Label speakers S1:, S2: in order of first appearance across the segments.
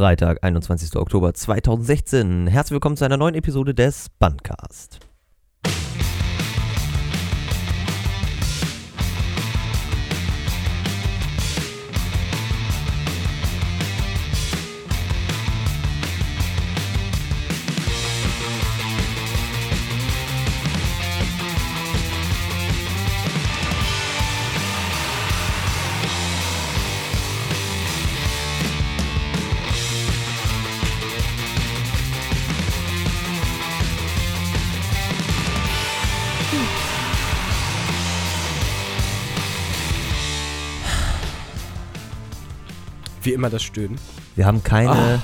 S1: Freitag, 21. Oktober 2016. Herzlich willkommen zu einer neuen Episode des Bandcast.
S2: Immer das Stöhnen.
S1: Wir haben keine,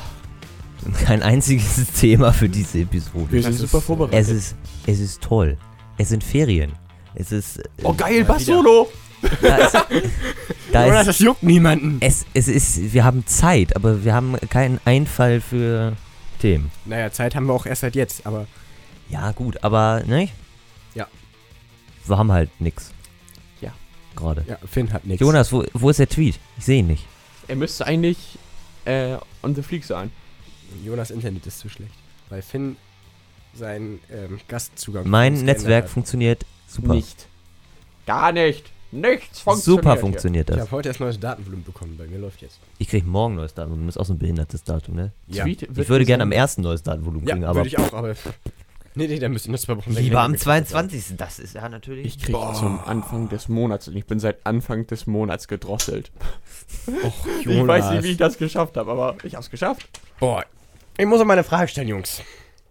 S1: kein einziges Thema für diese Episode.
S3: Wir sind
S2: Das ist-
S3: super vorbereitet.
S1: Es ist, es ist toll. Es sind Ferien. Es ist,
S3: oh geil,
S2: Ja,
S3: Bass-Solo!
S1: da ist, da
S2: Oder
S1: ist
S2: das juckt niemanden.
S1: es, es ist, wir haben Zeit, aber wir haben keinen Einfall für Themen.
S2: Naja, Zeit haben wir auch erst seit jetzt, aber
S1: Ja, gut, aber, ne?
S2: Ja.
S1: Wir haben halt nix.
S2: Ja.
S1: Gerade.
S2: ja, Finn hat nichts.
S1: Jonas, wo, wo ist der Tweet? Ich sehe ihn nicht.
S3: Er müsste eigentlich äh, on the fleek sein.
S2: Jonas Internet ist zu schlecht. Weil Finn seinen ähm, Gastzugang
S1: Mein Netzwerk
S2: hat.
S1: funktioniert super.
S3: Nicht. Gar nicht. Nichts funktioniert.
S1: super
S3: hier.
S1: funktioniert
S2: Ich
S1: das.
S2: habe heute erst neues Datenvolumen bekommen. Bei mir läuft jetzt.
S1: Ich kriege morgen neues Datenvolumen. Ist auch so ein behindertes Datum, ne?
S3: Tweet
S1: Ich würde gerne am ersten neues Datenvolumen
S2: Ja,
S1: kriegen, aber
S2: würde ich auch, aber. Nee, nee, dann müssen wir zwei Wochen länger
S1: lieber am
S2: gekriegt
S1: 22. Das ist ja natürlich.
S3: Ich krieg zum Anfang des Monats und ich bin seit Anfang des Monats gedrosselt.
S2: Och,
S3: Ich weiß nicht, wie ich das geschafft habe, aber ich hab's geschafft.
S2: Boah. Ich muss noch mal eine Frage stellen, Jungs.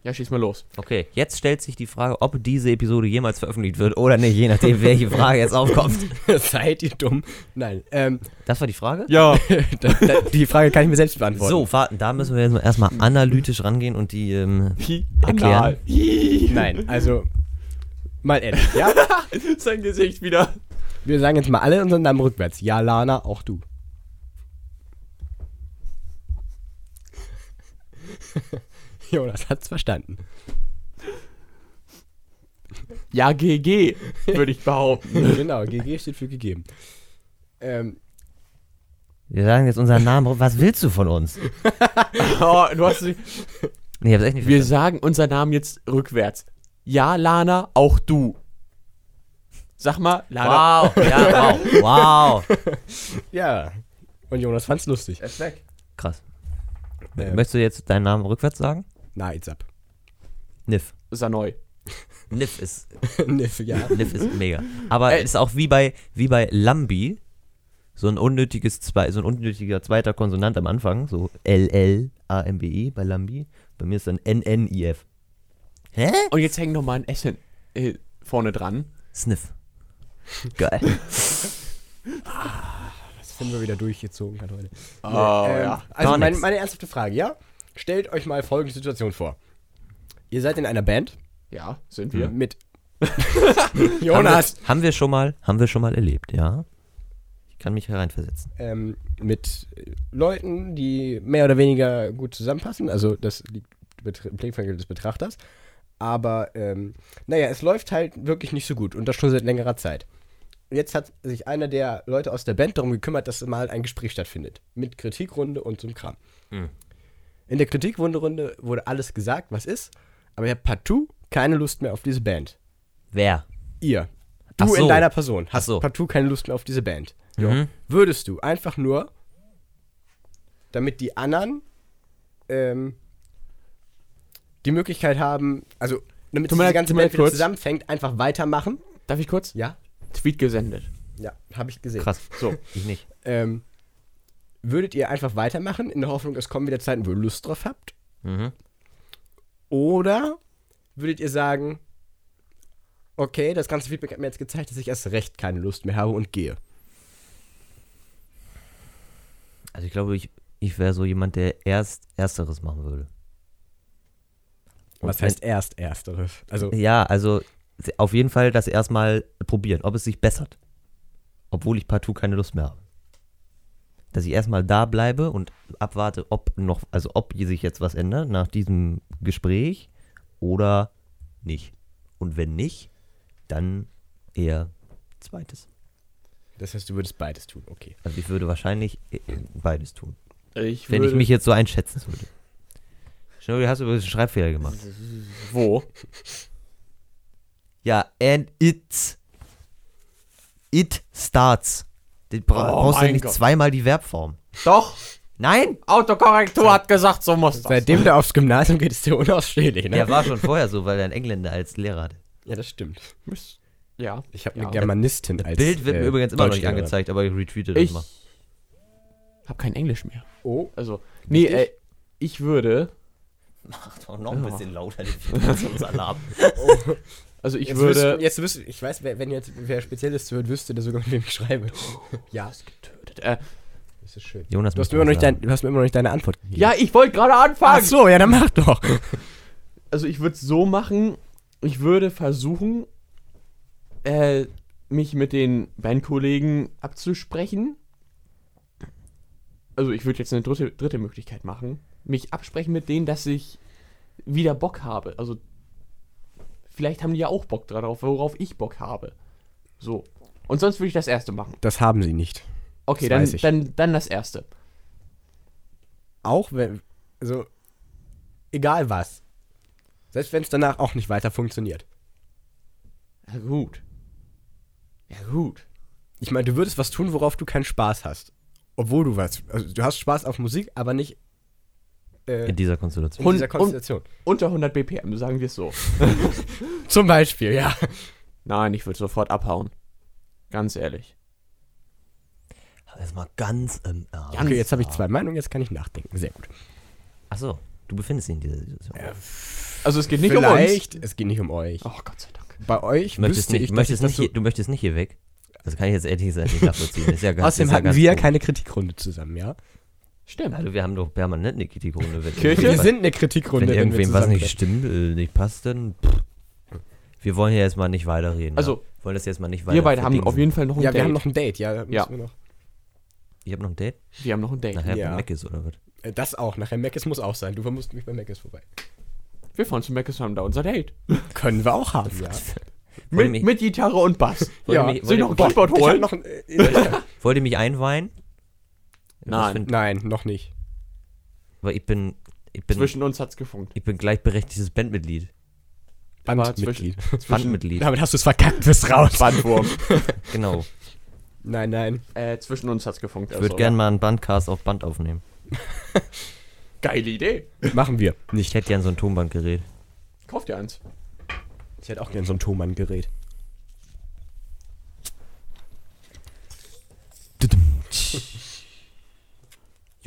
S3: Ja, schieß mal los.
S1: Okay, jetzt stellt sich die Frage, ob diese Episode jemals veröffentlicht wird oder nicht, je nachdem, welche Frage jetzt aufkommt.
S2: Seid ihr dumm? Nein. Ähm,
S1: Das war die Frage?
S3: Ja.
S2: da, da, die Frage kann ich mir selbst beantworten.
S1: So, warten, da müssen wir jetzt mal erstmal analytisch rangehen und die, ähm, Erklären.
S2: Nein, also. Mal ehrlich, ja?
S3: Sein Gesicht wieder.
S2: Wir sagen jetzt mal alle unseren Namen rückwärts. Ja, Lana, auch du. Jonas hat's verstanden.
S3: Ja, GG, würde ich behaupten.
S2: genau, GG steht für gegeben. Ähm,
S1: wir sagen jetzt unseren Namen. Was willst du von uns?
S3: oh, du hast,
S1: Nee, ich hab's echt nicht
S3: wir
S1: verstanden.
S3: sagen unseren Namen jetzt rückwärts. Ja, Lana, auch du. Sag mal, Lana.
S1: Wow, ja, wow, wow.
S2: ja. Und Jonas fand's lustig.
S3: Er ist weg.
S1: Krass.
S2: Ähm,
S1: Möchtest du jetzt deinen Namen rückwärts sagen?
S2: Na, it's up.
S1: Niff.
S3: Sanoi.
S1: Niff ist,
S2: Niff, ja.
S1: Niff ist mega. Aber
S3: Ey.
S1: ist auch wie bei, wie bei Lambi, so ein unnötiges, zwei, so ein unnötiger zweiter Konsonant am Anfang, so L-L-A-M-B-I bei Lambi. Bei mir ist dann N-N-I-F. Hä?
S3: Und jetzt hängt noch mal ein S hin, äh, vorne dran.
S1: Sniff. Geil.
S2: Das sind wir wieder durchgezogen hat heute.
S3: Oh,
S2: ähm,
S3: ja.
S2: Also
S1: Gar
S2: meine, meine ernsthafte Frage, ja? Stellt euch mal folgende Situation vor. Ihr seid in einer Band
S3: Ja, sind wir.
S2: mit
S1: Haben
S2: Jonas.
S1: wir, haben wir schon mal, haben wir schon mal erlebt, ja? Ich kann mich hereinversetzen.
S2: ähm, mit äh, Leuten, die mehr oder weniger gut zusammenpassen. Also das liegt im Blickfeld des Betrachters. Aber ähm, naja, es läuft halt wirklich nicht so gut und das schon seit längerer Zeit. Jetzt hat sich einer der Leute aus der Band darum gekümmert, dass mal ein Gespräch stattfindet. Mit Kritikrunde und so einem Kram.
S1: Mhm.
S2: In der Kritikrunde wurde alles gesagt, was ist. Aber ihr habt partout keine Lust mehr auf diese Band.
S1: Wer?
S2: Ihr. Du
S1: so.
S2: in deiner Person hast
S1: so.
S2: partout keine Lust mehr auf diese Band.
S1: Mhm.
S2: Würdest du einfach nur, damit die anderen ähm, die Möglichkeit haben, also damit diese
S3: leid,
S2: ganze Band wieder
S3: kurz.
S2: zusammenfängt, einfach weitermachen?
S3: Darf ich kurz?
S2: Ja?
S3: Tweet gesendet.
S2: Ja, habe ich gesehen.
S1: Krass.
S3: So.
S1: Ich nicht.
S2: Ähm, würdet ihr einfach weitermachen, in der Hoffnung, es kommen wieder Zeiten, wo ihr Lust drauf habt?
S1: Mhm.
S2: Oder würdet ihr sagen, okay, das ganze Feedback hat mir jetzt gezeigt, dass ich erst recht keine Lust mehr habe und gehe?
S1: Also ich glaube, ich, ich wäre so jemand, der erst Ersteres machen würde. Und
S2: Was heißt erst Ersteres? Also,
S1: Ja, also auf jeden Fall das erstmal probieren, ob es sich bessert. Obwohl ich partout keine Lust mehr habe. Dass ich erstmal da bleibe und abwarte, ob noch, also ob sich jetzt was ändert nach diesem Gespräch oder nicht. Und wenn nicht, dann eher zweites.
S2: das heißt, du würdest beides tun, okay.
S1: Also ich würde wahrscheinlich äh, beides tun.
S3: Ich
S1: wenn ich mich jetzt so einschätzen würde. Schnurri, du hast übrigens einen Schreibfehler gemacht.
S3: Wo?
S1: Ja, and it. It starts. Du bra
S3: Oh
S1: brauchst ja nicht
S3: Gott.
S1: zweimal die Verbform.
S3: Doch.
S1: Nein!
S3: Autokorrektur hat gesagt, so muss das.
S2: Seitdem der aufs Gymnasium geht, ist der unausstehlich, ne?
S1: Der war schon vorher so, weil er einen Engländer als Lehrer hatte.
S2: Ja, das stimmt.
S3: Ja.
S2: Ich habe
S3: Ja.
S2: eine Germanistin als
S1: Bild wird mir
S2: äh,
S1: übrigens immer noch nicht angezeigt, aber ich retweete das
S3: Ich
S1: mal.
S3: habe kein Englisch mehr.
S2: Oh,
S3: Also, nee, äh, ich würde,
S1: Mach doch noch
S3: ein bisschen
S1: lauter den Vibrationsalarm.
S3: Also ich
S2: jetzt
S3: würde,
S2: wüsste, jetzt wüsste, ich weiß, wer, wenn jetzt wer Spezialist wird, wüsste der sogar, mit wem ich schreibe. ja,
S3: getötet. Äh,
S2: das ist schön.
S1: Jonas,
S2: Du hast, mir immer noch
S1: was
S2: nicht dein, du hast mir immer noch nicht deine Antwort gegeben.
S3: ja, ich wollte gerade anfangen.
S2: Ach so, ja, dann mach doch.
S3: Also ich würde es so machen, ich würde versuchen, äh, mich mit den Bandkollegen abzusprechen. Also ich würde jetzt eine dritte, dritte Möglichkeit machen. Mich absprechen mit denen, dass ich wieder Bock habe. Also vielleicht haben die ja auch Bock darauf, worauf ich Bock habe. So. Und sonst würde ich das erste machen.
S2: Das haben sie nicht.
S3: Okay,
S2: Das
S3: dann, dann, dann das erste.
S2: Auch wenn, also, egal was. Selbst wenn es danach auch nicht weiter funktioniert.
S3: Ja gut. Ja gut.
S2: Ich meine, du würdest was tun, worauf du keinen Spaß hast. Obwohl du was, also du hast Spaß auf Musik, aber nicht äh,
S1: In dieser Konstellation.
S2: in dieser Konstellation.
S3: Unter 100 BPM, sagen wir es so.
S2: Zum Beispiel, ja.
S3: Nein, ich würde sofort abhauen. Ganz ehrlich.
S1: Aber jetzt mal ganz im Ernst.
S2: Okay, jetzt habe ich zwei Meinungen, jetzt kann ich nachdenken. Sehr gut.
S1: Achso, du befindest dich in dieser Situation.
S3: Also es geht nicht
S2: Vielleicht, es geht nicht um euch.
S3: um uns. Oh Gott sei Dank.
S2: Bei euch
S1: Du möchtest, nicht,
S2: ich,
S1: möchtest
S2: ich das
S1: nicht
S2: so-
S1: hier, du möchtest nicht hier weg. Das kann ich jetzt ehrlich gesagt nicht nachvollziehen. Ist ja ganz,
S2: Außerdem
S1: ist ja
S2: hatten
S1: ganz
S2: wir
S1: komisch.
S2: keine Kritikrunde zusammen, ja?
S3: Stimmt.
S1: Also wir haben doch permanent eine Kritikrunde.
S2: Wir sind eine Kritikrunde,
S1: Wenn
S2: wenn,
S1: irgendwem was nicht stimmt, äh, nicht passt, dann. Pff. Wir wollen ja jetzt mal nicht weiterreden.
S3: Also,
S1: ja. wollen das jetzt mal nicht weiter.
S3: Wir beide haben auf jeden Fall noch ein
S2: Ja,
S3: Date.
S2: wir haben noch ein Date, ja. müssen
S3: Ja.
S2: Wir noch.
S1: Ich habe noch ein Date.
S3: wir haben noch ein Date.
S1: Nachher
S2: Ja.
S1: bei Meckes oder was?
S2: Äh, Das auch. Nachher Meckes muss auch sein. Du musst mich bei Meckes vorbei.
S3: Wir fahren zu Meckes haben da unser Date.
S2: Können wir auch haben, ja.
S3: Mit, mit Gitarre und Bass.
S1: wollt ihr
S2: ja.
S1: mich,
S3: Soll ich noch ein Keyboard holen?
S2: noch ein, äh,
S1: wollt ihr mich einweihen?
S3: Nein.
S2: Nein, noch nicht.
S1: aber ich bin, ich bin,
S3: Zwischen uns hat's gefunkt.
S1: ich bin gleichberechtigtes Bandmitglied.
S2: Bandmitglied.
S1: Bandmitglied.
S2: Damit hast du es verkackt, bist raus.
S3: Bandwurm.
S1: Genau.
S2: Nein, nein.
S3: äh, zwischen uns hat's gefunkt.
S1: Ich würde gerne mal einen Bandcast auf Band aufnehmen.
S3: Geile Idee.
S2: Machen wir.
S1: Ich
S2: Nicht.
S1: hätte gern so ein Tonbandgerät.
S3: Kauft ihr eins.
S2: Ich hätte auch gern so ein Thomann-Gerät.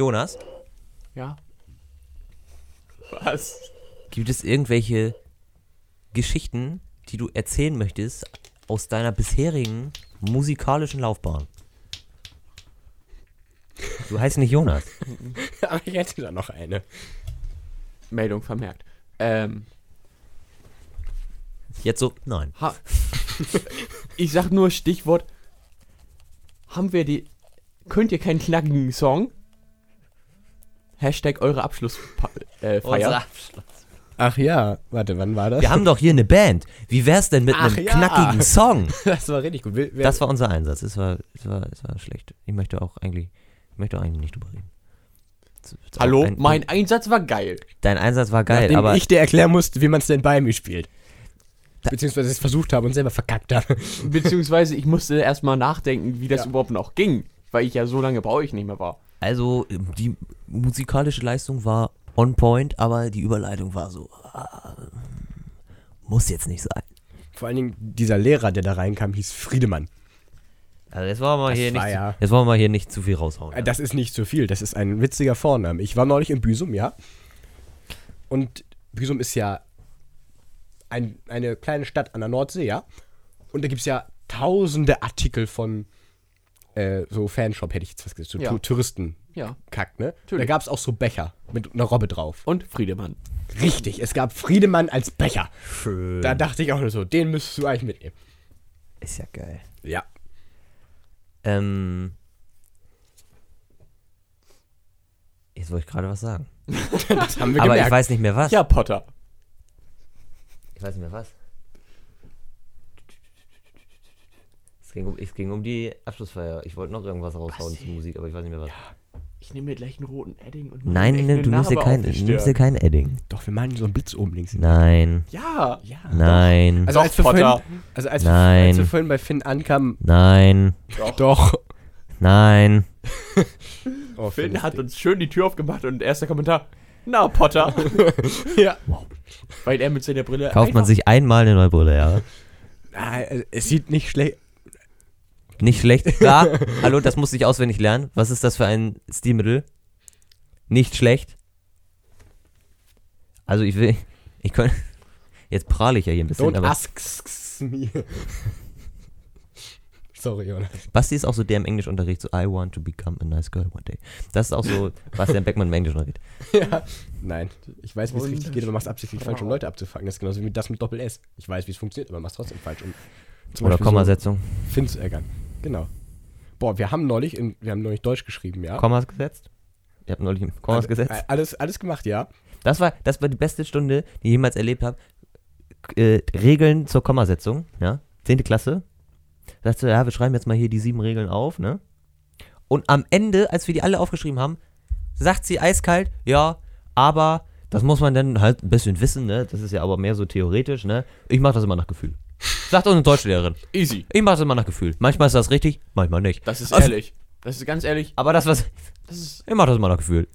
S1: Jonas,
S3: Ja. Was?
S1: gibt es irgendwelche Geschichten, die du erzählen möchtest aus deiner bisherigen musikalischen Laufbahn? Du heißt nicht Jonas.
S2: Aber ich hätte da noch eine.
S3: Meldung vermerkt. Ähm,
S1: Jetzt so, nein.
S3: ha ich sag nur Stichwort. Haben wir die. Könnt ihr keinen knackigen Song? Hashtag eure Abschlussfeier. Äh, Feier.
S2: Ach ja, warte, wann war das?
S1: Wir haben doch hier eine Band. Wie wär's denn mit
S2: Ach
S1: einem
S2: ja.
S1: knackigen Song?
S2: das war richtig gut. Will, wer,
S1: Das war unser Einsatz. Es war, es war, es war schlecht. Ich möchte auch eigentlich, ich möchte auch eigentlich nicht drüber reden.
S3: Hallo?
S1: ein-
S3: mein Einsatz war geil.
S1: Dein Einsatz war geil,
S2: nachdem
S1: aber
S2: ich dir erklären musste, wie man es denn bei mir spielt. Beziehungsweise es versucht habe und selber verkackt habe.
S3: Beziehungsweise ich musste erstmal nachdenken, wie das
S2: Ja.
S3: überhaupt noch ging. Weil ich ja so lange bei euch nicht mehr war.
S1: also die musikalische Leistung war on point, aber die Überleitung war so, ah, muss jetzt nicht sein.
S2: Vor allen Dingen dieser Lehrer, der da reinkam, hieß Friedemann.
S1: Also jetzt wollen wir mal
S2: Das
S1: hier
S2: war
S1: nicht,
S2: ja-
S1: zu, jetzt wollen wir mal hier nicht zu viel raushauen.
S2: Äh, Das ist nicht so viel, das ist ein witziger Vorname. Ich war neulich in Büsum, ja. Und Büsum ist ja ein, eine kleine Stadt an der Nordsee, ja. Und da gibt es ja tausende Artikel von äh, so Fanshop, hätte ich jetzt was gesagt, so
S3: Ja.
S2: Touristenkack,
S3: Ja.
S2: ne?
S3: Natürlich.
S2: Da gab es auch so Becher mit einer Robbe drauf.
S3: Und Friedemann.
S2: Richtig, es gab Friedemann als Becher.
S1: Schön.
S2: Da dachte ich auch nur so, den müsstest du eigentlich mitnehmen.
S1: ist ja geil.
S2: Ja.
S1: Ähm, jetzt wollte ich gerade was sagen.
S2: Das haben wir
S1: Aber
S2: gemerkt.
S1: ich weiß nicht mehr was.
S3: Ja, Potter.
S1: Ich weiß nicht mehr was. Es ging um, es ging um die Abschlussfeier. Ich wollte noch irgendwas raushauen
S3: Basti.
S1: zur Musik, aber ich weiß nicht mehr was.
S3: Ich nehme mir gleich einen roten Edding und
S1: Nein, ne,
S3: eine
S1: du nimmst dir kein,
S3: auf die
S1: du nimmst dir
S3: Stirn.
S1: kein Edding.
S2: Doch, wir malen so einen Blitz oben links.
S1: Nein,
S3: Ja.
S2: Ja.
S1: nein,
S2: Also
S3: Doch,
S2: als wir, vorhin, also als, wir,
S1: Nein.
S2: als wir vorhin bei Finn ankamen,
S1: nein,
S3: Doch.
S2: doch.
S1: nein.
S2: Oh,
S3: Finn hat uns schön die Tür aufgemacht und erster Kommentar. Na, Potter.
S2: Ja.
S3: Weil er mit seiner Brille.
S1: Kauft man sich einmal eine neue Brille, ja.
S2: Äh, es sieht nicht schlecht.
S1: Nicht schlecht. Ja, hallo, das musste ich auswendig lernen. Was ist das für ein Stilmittel? Nicht schlecht. Also ich will, ich kann, jetzt prahle ich ja hier ein bisschen,
S2: Don't
S1: aber
S2: ask me. Sorry, Jonas.
S1: Basti ist auch so der im Englischunterricht, so I want to become a nice girl one day. Das ist auch so Bastian Beckmann im Englischunterricht.
S2: Ja. Nein, ich weiß, wie es richtig geht, aber machst absichtlich falsch, um. Leute abzufangen. Das ist genauso wie das mit Doppel-S. Ich weiß, wie es funktioniert, aber machst trotzdem falsch, um zum
S1: Oder
S2: Beispiel
S1: Kommasetzung.
S2: so Finn zu ärgern. Genau. Boah, wir haben neulich, in, wir haben neulich Deutsch geschrieben, ja.
S1: Kommas gesetzt? Ihr habt neulich Kommas
S2: Alles-
S1: gesetzt?
S2: äh, Alles, alles gemacht, ja.
S1: Das war, das war die beste Stunde, die ich jemals erlebt habe. Äh, Regeln zur Kommasetzung, ja. Zehnte Klasse. Sagst du, ja, wir schreiben jetzt mal hier die sieben Regeln auf, ne? Und am Ende, als wir die alle aufgeschrieben haben, sagt sie eiskalt, ja, aber das muss man dann halt ein bisschen wissen, ne? Das ist ja aber mehr so theoretisch, ne? Ich mache das immer nach Gefühl. Sagt unsere Deutschlehrerin.
S3: Easy.
S1: Ich mache das immer nach Gefühl. Manchmal ist das richtig, manchmal nicht.
S3: Das ist
S1: Also-
S3: ehrlich. Das ist ganz ehrlich.
S1: Aber das was,
S3: Das ist,
S1: ich mache das immer nach Gefühl.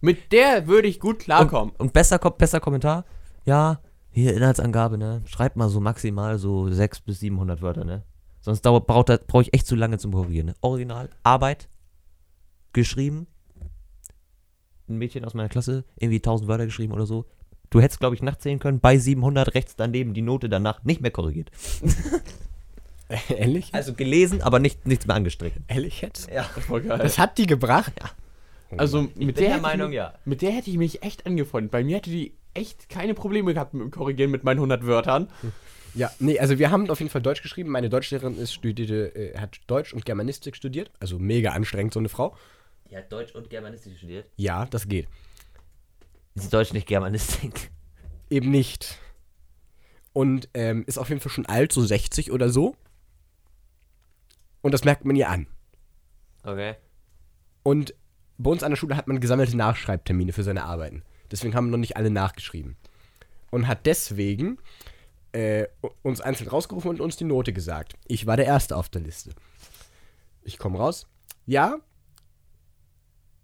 S3: mit der würde ich gut klarkommen.
S1: Und, besser, besser Kommentar, ja, hier Inhaltsangabe, ne? Schreibt mal so maximal so 600 bis 700 Wörter, ne? Sonst dauert, braucht das, brauche ich echt zu lange zum Korrigieren, ne? Original, Arbeit, geschrieben, ein Mädchen aus meiner Klasse, irgendwie 1000 Wörter geschrieben oder so. Du hättest, glaube ich, nachzählen können, bei 700 rechts daneben die Note danach nicht mehr korrigiert.
S2: Ehrlich?
S1: Also gelesen, aber nicht, nichts mehr angestreckt.
S2: Ehrlich jetzt?
S1: Ja.
S3: Voll geil.
S2: Das hat die gebracht? Ja.
S3: also mit der, hätte ich mich-
S1: ja.
S3: mit der hätte ich mich echt angefreundet. Bei mir hätte die echt keine Probleme gehabt mit dem Korrigieren mit meinen 100 Wörtern.
S2: Ja, nee, also wir haben auf jeden Fall Deutsch geschrieben. Meine Deutschlehrerin ist studierte, äh, hat Deutsch und Germanistik studiert. Also mega anstrengend, so eine Frau.
S1: Die hat Deutsch und Germanistik studiert.
S2: Ja, das geht.
S1: Ist Deutsch nicht Germanistik?
S2: Eben nicht. Und ähm, ist auf jeden Fall schon alt, so 60 oder so. Und das merkt man ihr an.
S1: Okay.
S2: Und bei uns an der Schule hat man gesammelte Nachschreibtermine für seine Arbeiten. Deswegen haben noch nicht alle nachgeschrieben. Und hat deswegen äh, uns einzeln rausgerufen und uns die Note gesagt. Ich war der Erste auf der Liste. Ich komme raus. Ja.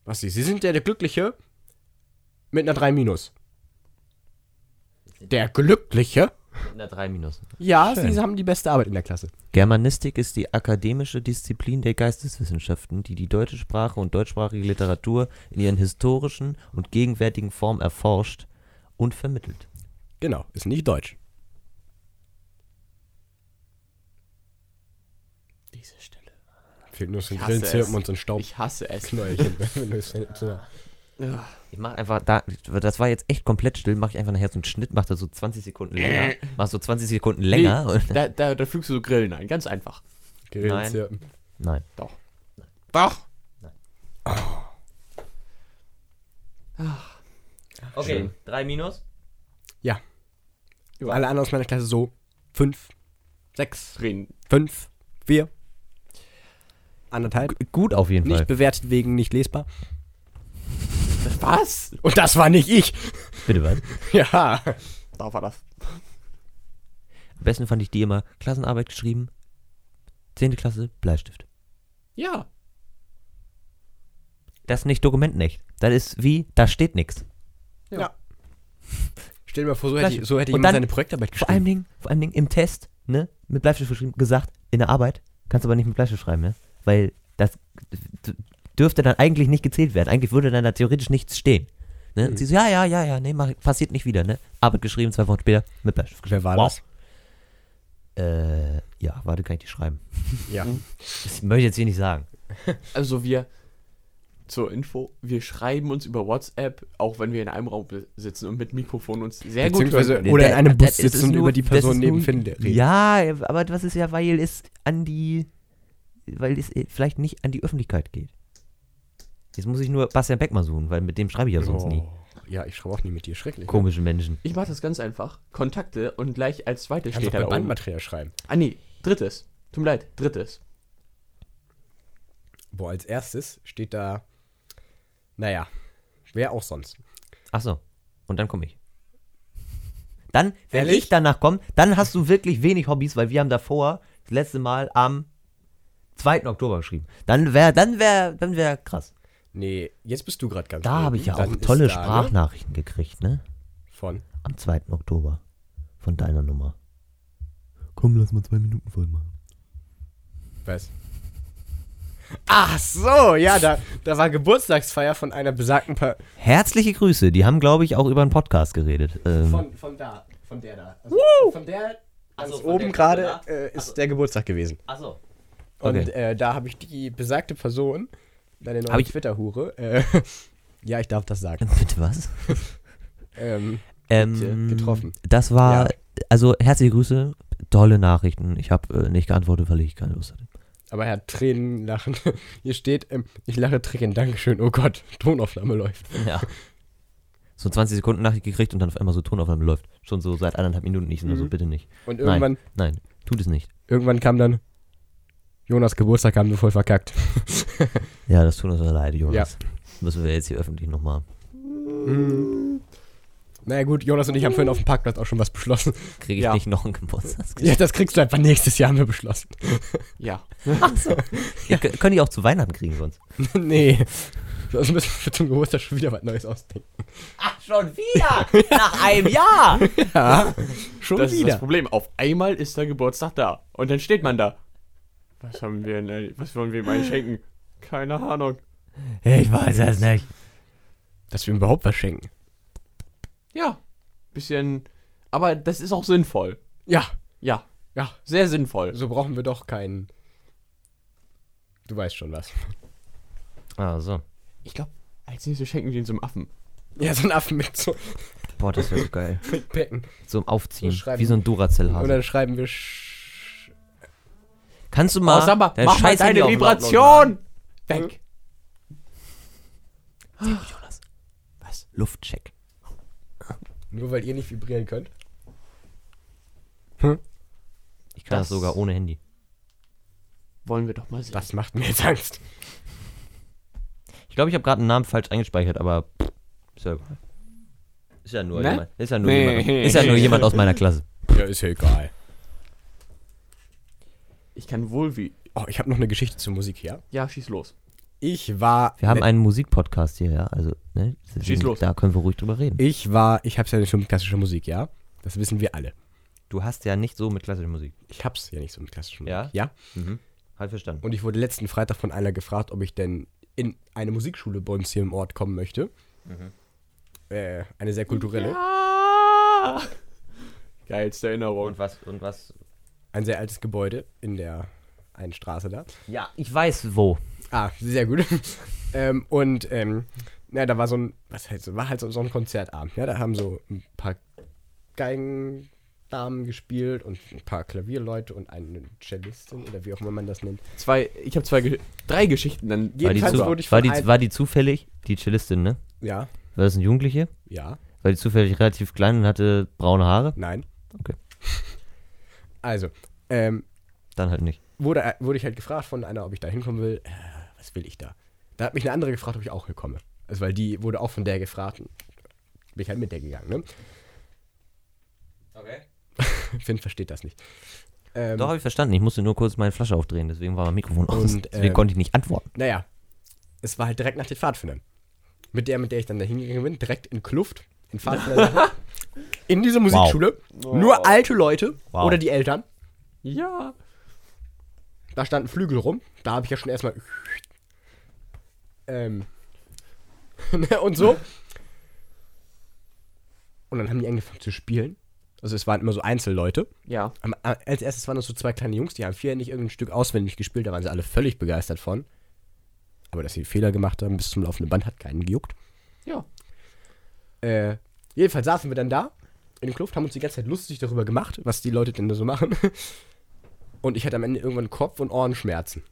S2: Was Sie? Sie sind der, der Glückliche mit einer 3 minus. Der Glückliche?
S1: Mit einer 3 minus.
S2: Ja,
S1: Schön.
S2: Sie haben die beste Arbeit in der Klasse.
S1: Germanistik ist die akademische Disziplin der Geisteswissenschaften, die die deutsche Sprache und deutschsprachige Literatur in ihren historischen und gegenwärtigen Formen erforscht und vermittelt.
S2: Genau, ist nicht Deutsch.
S3: Diese Stelle.
S2: Fehlt nur so ein Grillenzirpen und so ein Staubknäuelchen.
S3: Ich hasse es.
S2: wenn du es so-
S3: Ja.
S1: Ich mach einfach, da, das war jetzt echt komplett still, mach ich einfach nachher so einen Schnitt, mach das so 20 Sekunden länger, mach so 20 Sekunden länger
S3: Nee,
S1: und.
S3: da, da, da fügst du so Grillen ein. Ganz einfach.
S2: Grillenzirpen.
S1: Nein.
S3: Doch. Doch.
S1: Okay, 3 minus?
S2: Ja.
S3: Ja.
S2: Alle anderen aus meiner Klasse so. Fünf, sechs,
S3: Reden.
S2: fünf, vier, anderthalb.
S1: Gut auf jeden
S2: Nicht
S1: Fall.
S2: bewertet wegen nicht lesbar.
S3: Was?
S2: Und das war nicht ich.
S1: Bitte was?
S2: Ja.
S3: Da war das.
S1: Am besten fand ich die immer Klassenarbeit geschrieben, 10. Klasse, Bleistift.
S3: Ja.
S1: Das ist nicht dokumentenecht. Das ist wie, da steht nichts.
S2: Ja. Stell dir mal vor, so hätte, ich, so hätte jemand
S1: dann-
S2: seine Projektarbeit
S1: Vor allem
S2: geschrieben.
S1: Dingen, vor allem Dingen im Test, ne, mit Bleistift geschrieben, gesagt, in der Arbeit, kannst du aber nicht mit Bleistift schreiben, ne? Weil das dürfte dann eigentlich nicht gezählt werden. Eigentlich würde dann da theoretisch nichts stehen. Ne? Und sie so, ja, ja, ja, ja, nee, mach, passiert nicht wieder, ne? Arbeit geschrieben, zwei Wochen später, mit Bleistift geschrieben.
S2: Wer war
S1: Wow. Äh, ja, warte, kann ich die schreiben.
S2: das? Ja.
S1: Das möchte ich jetzt hier nicht sagen.
S3: Also wir, zur Info, wir schreiben uns über WhatsApp, auch wenn wir in einem Raum sitzen und mit Mikrofon uns sehr gut
S2: Beziehungsweise-
S3: hören.
S2: Oder in einem Bus
S1: Das
S2: sitzen und
S1: nur-
S2: über die
S1: das
S2: Person
S1: ist
S2: neben
S1: nur-
S2: Finn reden.
S1: Ja, aber das ist ja, weil es an die, weil es vielleicht nicht an die Öffentlichkeit geht. Jetzt muss ich nur Bastian Beck mal suchen, weil mit dem schreibe ich ja sonst nie.
S2: Oh. Ja, ich schreibe auch nie mit dir. Schrecklich. ne?
S1: Komische Menschen.
S3: Ich mache das ganz einfach. Kontakte und gleich als zweites
S2: Kannst
S3: steht da oben.
S2: Bandmaterial schreiben.
S3: Ah nee, drittes. Tut mir leid, drittes.
S2: Boah, als erstes steht da Naja, wer auch sonst.
S1: Ach so. Und dann komme ich. Dann, wenn
S2: Ehrlich?
S1: ich danach komme, dann hast du wirklich wenig Hobbys, weil wir haben davor das letzte Mal am 2. Oktober geschrieben. Dann wäre, dann wäre, dann wäre krass.
S2: Nee, jetzt bist du gerade ganz
S1: Da habe ich ja auch tolle
S2: da, ne?
S1: Sprachnachrichten gekriegt, ne?
S2: Von.
S1: Am 2. Oktober. Von deiner Nummer. Komm, lass mal zwei Minuten voll machen.
S2: Was? Ach so, ja, da, da war Geburtstagsfeier von einer besagten pa
S1: Herzliche Grüße. Die haben, glaube ich, auch über einen Podcast geredet. Ähm,
S2: von, von da, von der da. Also Von der ganz
S1: so, von
S2: oben gerade äh, ist der Geburtstag gewesen.
S1: Ach so.
S2: Und
S1: Okay.
S2: äh, da habe ich die besagte Person, deine neue
S1: ich-
S2: Twitter-Hure, äh, ja, ich darf das sagen,
S1: Bitte was?
S2: ähm,
S1: Ähm,
S2: getroffen.
S1: Das war,
S2: Ja.
S1: also herzliche Grüße, tolle Nachrichten. Ich habe äh, nicht geantwortet, weil ich keine Lust hatte.
S2: aber er hat Tränen lachen. Hier steht, ähm, ich lache Tränen, Dankeschön, oh Gott, Tonaufnahme läuft.
S1: Ja. So 20 Sekunden Nachricht gekriegt und dann auf einmal so Tonaufnahme läuft. Schon so seit anderthalb Minuten nicht, nur so
S2: Mhm.
S1: bitte nicht.
S2: Und irgendwann,
S1: Nein, tut es nicht.
S2: irgendwann kam dann, Jonas Geburtstag haben wir voll verkackt.
S1: Ja, das tut uns leid, Jonas. Müssen wir jetzt hier öffentlich nochmal.
S2: Mhm. Naja gut, Jonas und ich haben vorhin auf dem Parkplatz auch schon was beschlossen.
S1: Kriege ich
S3: Ja.
S1: nicht noch einen Geburtstagsgeschenk?
S2: Ja, das kriegst du einfach nächstes Jahr, haben wir beschlossen.
S3: Ja.
S1: Ja, kö- könnte ich auch zu Weihnachten kriegen sonst.
S2: nee. Sonst müssen wir zum Geburtstag schon wieder was Neues ausdenken.
S1: Ach, schon wieder? Nach einem Jahr?
S2: Ja, schon
S3: Das ist
S2: wieder.
S3: das Problem. Auf einmal ist der Geburtstag da. Und dann steht man da. Was haben wir denn, was wollen wir ihm eigentlich schenken? Keine Ahnung.
S1: Ich weiß es nicht.
S2: Dass wir ihm überhaupt was schenken.
S3: Ja. Bisschen. Aber das ist auch sinnvoll.
S2: Ja,
S3: Ja.
S2: ja.
S3: Sehr sinnvoll.
S2: So brauchen wir doch keinen. Du weißt schon was.
S1: Ah, so.
S3: Ich glaube, als nächstes schenken wir ihn zum Affen.
S2: Ja, so ein Affen mit so
S1: Boah, das wäre so geil.
S2: mit Becken.
S1: So im Aufziehen.
S2: So
S1: wie so ein
S2: Und
S1: Duracell-Hase.
S2: dann schreiben wir. Sch
S1: Kannst du mal.
S3: oh, sag mal,
S1: dein
S3: mach mal deine Vibration! Weg.
S1: machen? Jonas. Was? Luftcheck.
S2: nur weil ihr nicht vibrieren könnt.
S1: Ich kann das,
S3: Das-
S1: sogar ohne Handy.
S3: Wollen wir doch mal sehen.
S2: Das macht mir jetzt Angst.
S1: Ich glaube, ich habe gerade einen Namen falsch eingespeichert, aber pff, ist ja egal. Ist ja nur
S3: Ne?
S1: jemand. Ist ja nur,
S3: Nee.
S1: jemand, ist ja nur jemand aus meiner Klasse.
S2: Ja, ist ja egal.
S3: Ich kann wohl wie.
S2: Oh, ich habe noch eine Geschichte zur Musik hier.
S3: Ja, schieß los.
S2: Ich war.
S1: Wir haben
S2: le-
S1: einen Musikpodcast hier, ja. Also, ne? deswegen,
S3: Schieß los.
S1: Da können wir ruhig drüber reden.
S2: Ich war. Ich hab's ja nicht so mit klassischer Musik, ja? Das wissen wir alle.
S1: Du hast ja nicht so mit klassischer Musik.
S2: Ich hab's ja nicht so mit klassischer Musik.
S1: Ja?
S2: Ja.
S1: Mhm. Halt verstanden.
S2: Und ich wurde letzten Freitag von einer gefragt, ob ich denn in eine Musikschule bei uns hier im Ort kommen möchte.
S1: Mhm.
S2: Äh, eine sehr kulturelle.
S3: Ja. Geilste Erinnerung.
S1: Und was, und was?
S2: Ein sehr altes Gebäude in der einen Straße da.
S1: Ja, ich weiß wo.
S2: Ah, sehr gut. ähm, und ähm, na, da war so ein, was heißt, so, war halt so, so ein Konzertabend. Ja, da haben so ein paar Geigendamen gespielt und ein paar Klavierleute und eine Cellistin oder wie auch immer man das nennt.
S3: Zwei, ich habe zwei, drei Geschichten dann.
S1: War die,
S2: Jedenfalls
S1: zu,
S2: wurde ich
S1: war, die,
S2: ein-
S1: war die zufällig, die Cellistin, ne?
S2: Ja,
S1: War das eine Jugendliche?
S2: ja,
S1: War die zufällig relativ klein und hatte braune Haare?
S2: nein.
S1: Okay.
S2: Also, ähm,
S1: Dann halt nicht.
S2: wurde, wurde ich halt gefragt von einer, ob ich da hinkommen will. Äh, was will ich da? Da hat mich eine andere gefragt, ob ich auch hinkomme. Also, weil die wurde auch von der gefragt. und Bin ich halt mit der gegangen, ne?
S1: Okay.
S2: Finn versteht das nicht. Ähm,
S1: Doch, habe ich verstanden. Ich musste nur kurz meine Flasche aufdrehen, deswegen war mein Mikrofon aus.
S2: Und,
S1: Deswegen
S2: ähm,
S1: konnte ich nicht antworten.
S2: Naja, es war halt direkt nach den Pfadfindern. Mit der, mit der ich dann da hingegangen bin, direkt in Kluft, in Pfadfinder. in diese Musikschule. Nur alte Leute
S1: Wow.
S2: oder die Eltern.
S3: Ja.
S2: Da standen Flügel rum. Da habe ich ja schon erstmal. Ähm. und so. Und dann haben die angefangen zu spielen. Also es waren immer so Einzelleute.
S3: Ja.
S2: Am, als erstes waren das so zwei kleine Jungs, die haben vierhändig irgendein Stück auswendig gespielt, da waren sie alle völlig begeistert von. Aber dass sie Fehler gemacht haben bis zum laufenden Band hat keinen gejuckt.
S3: Ja.
S2: Äh, jedenfalls saßen wir dann da in dem Kluft, haben uns die ganze Zeit lustig darüber gemacht, was die Leute denn da so machen. Und ich hatte am Ende irgendwann Kopf- und Ohrenschmerzen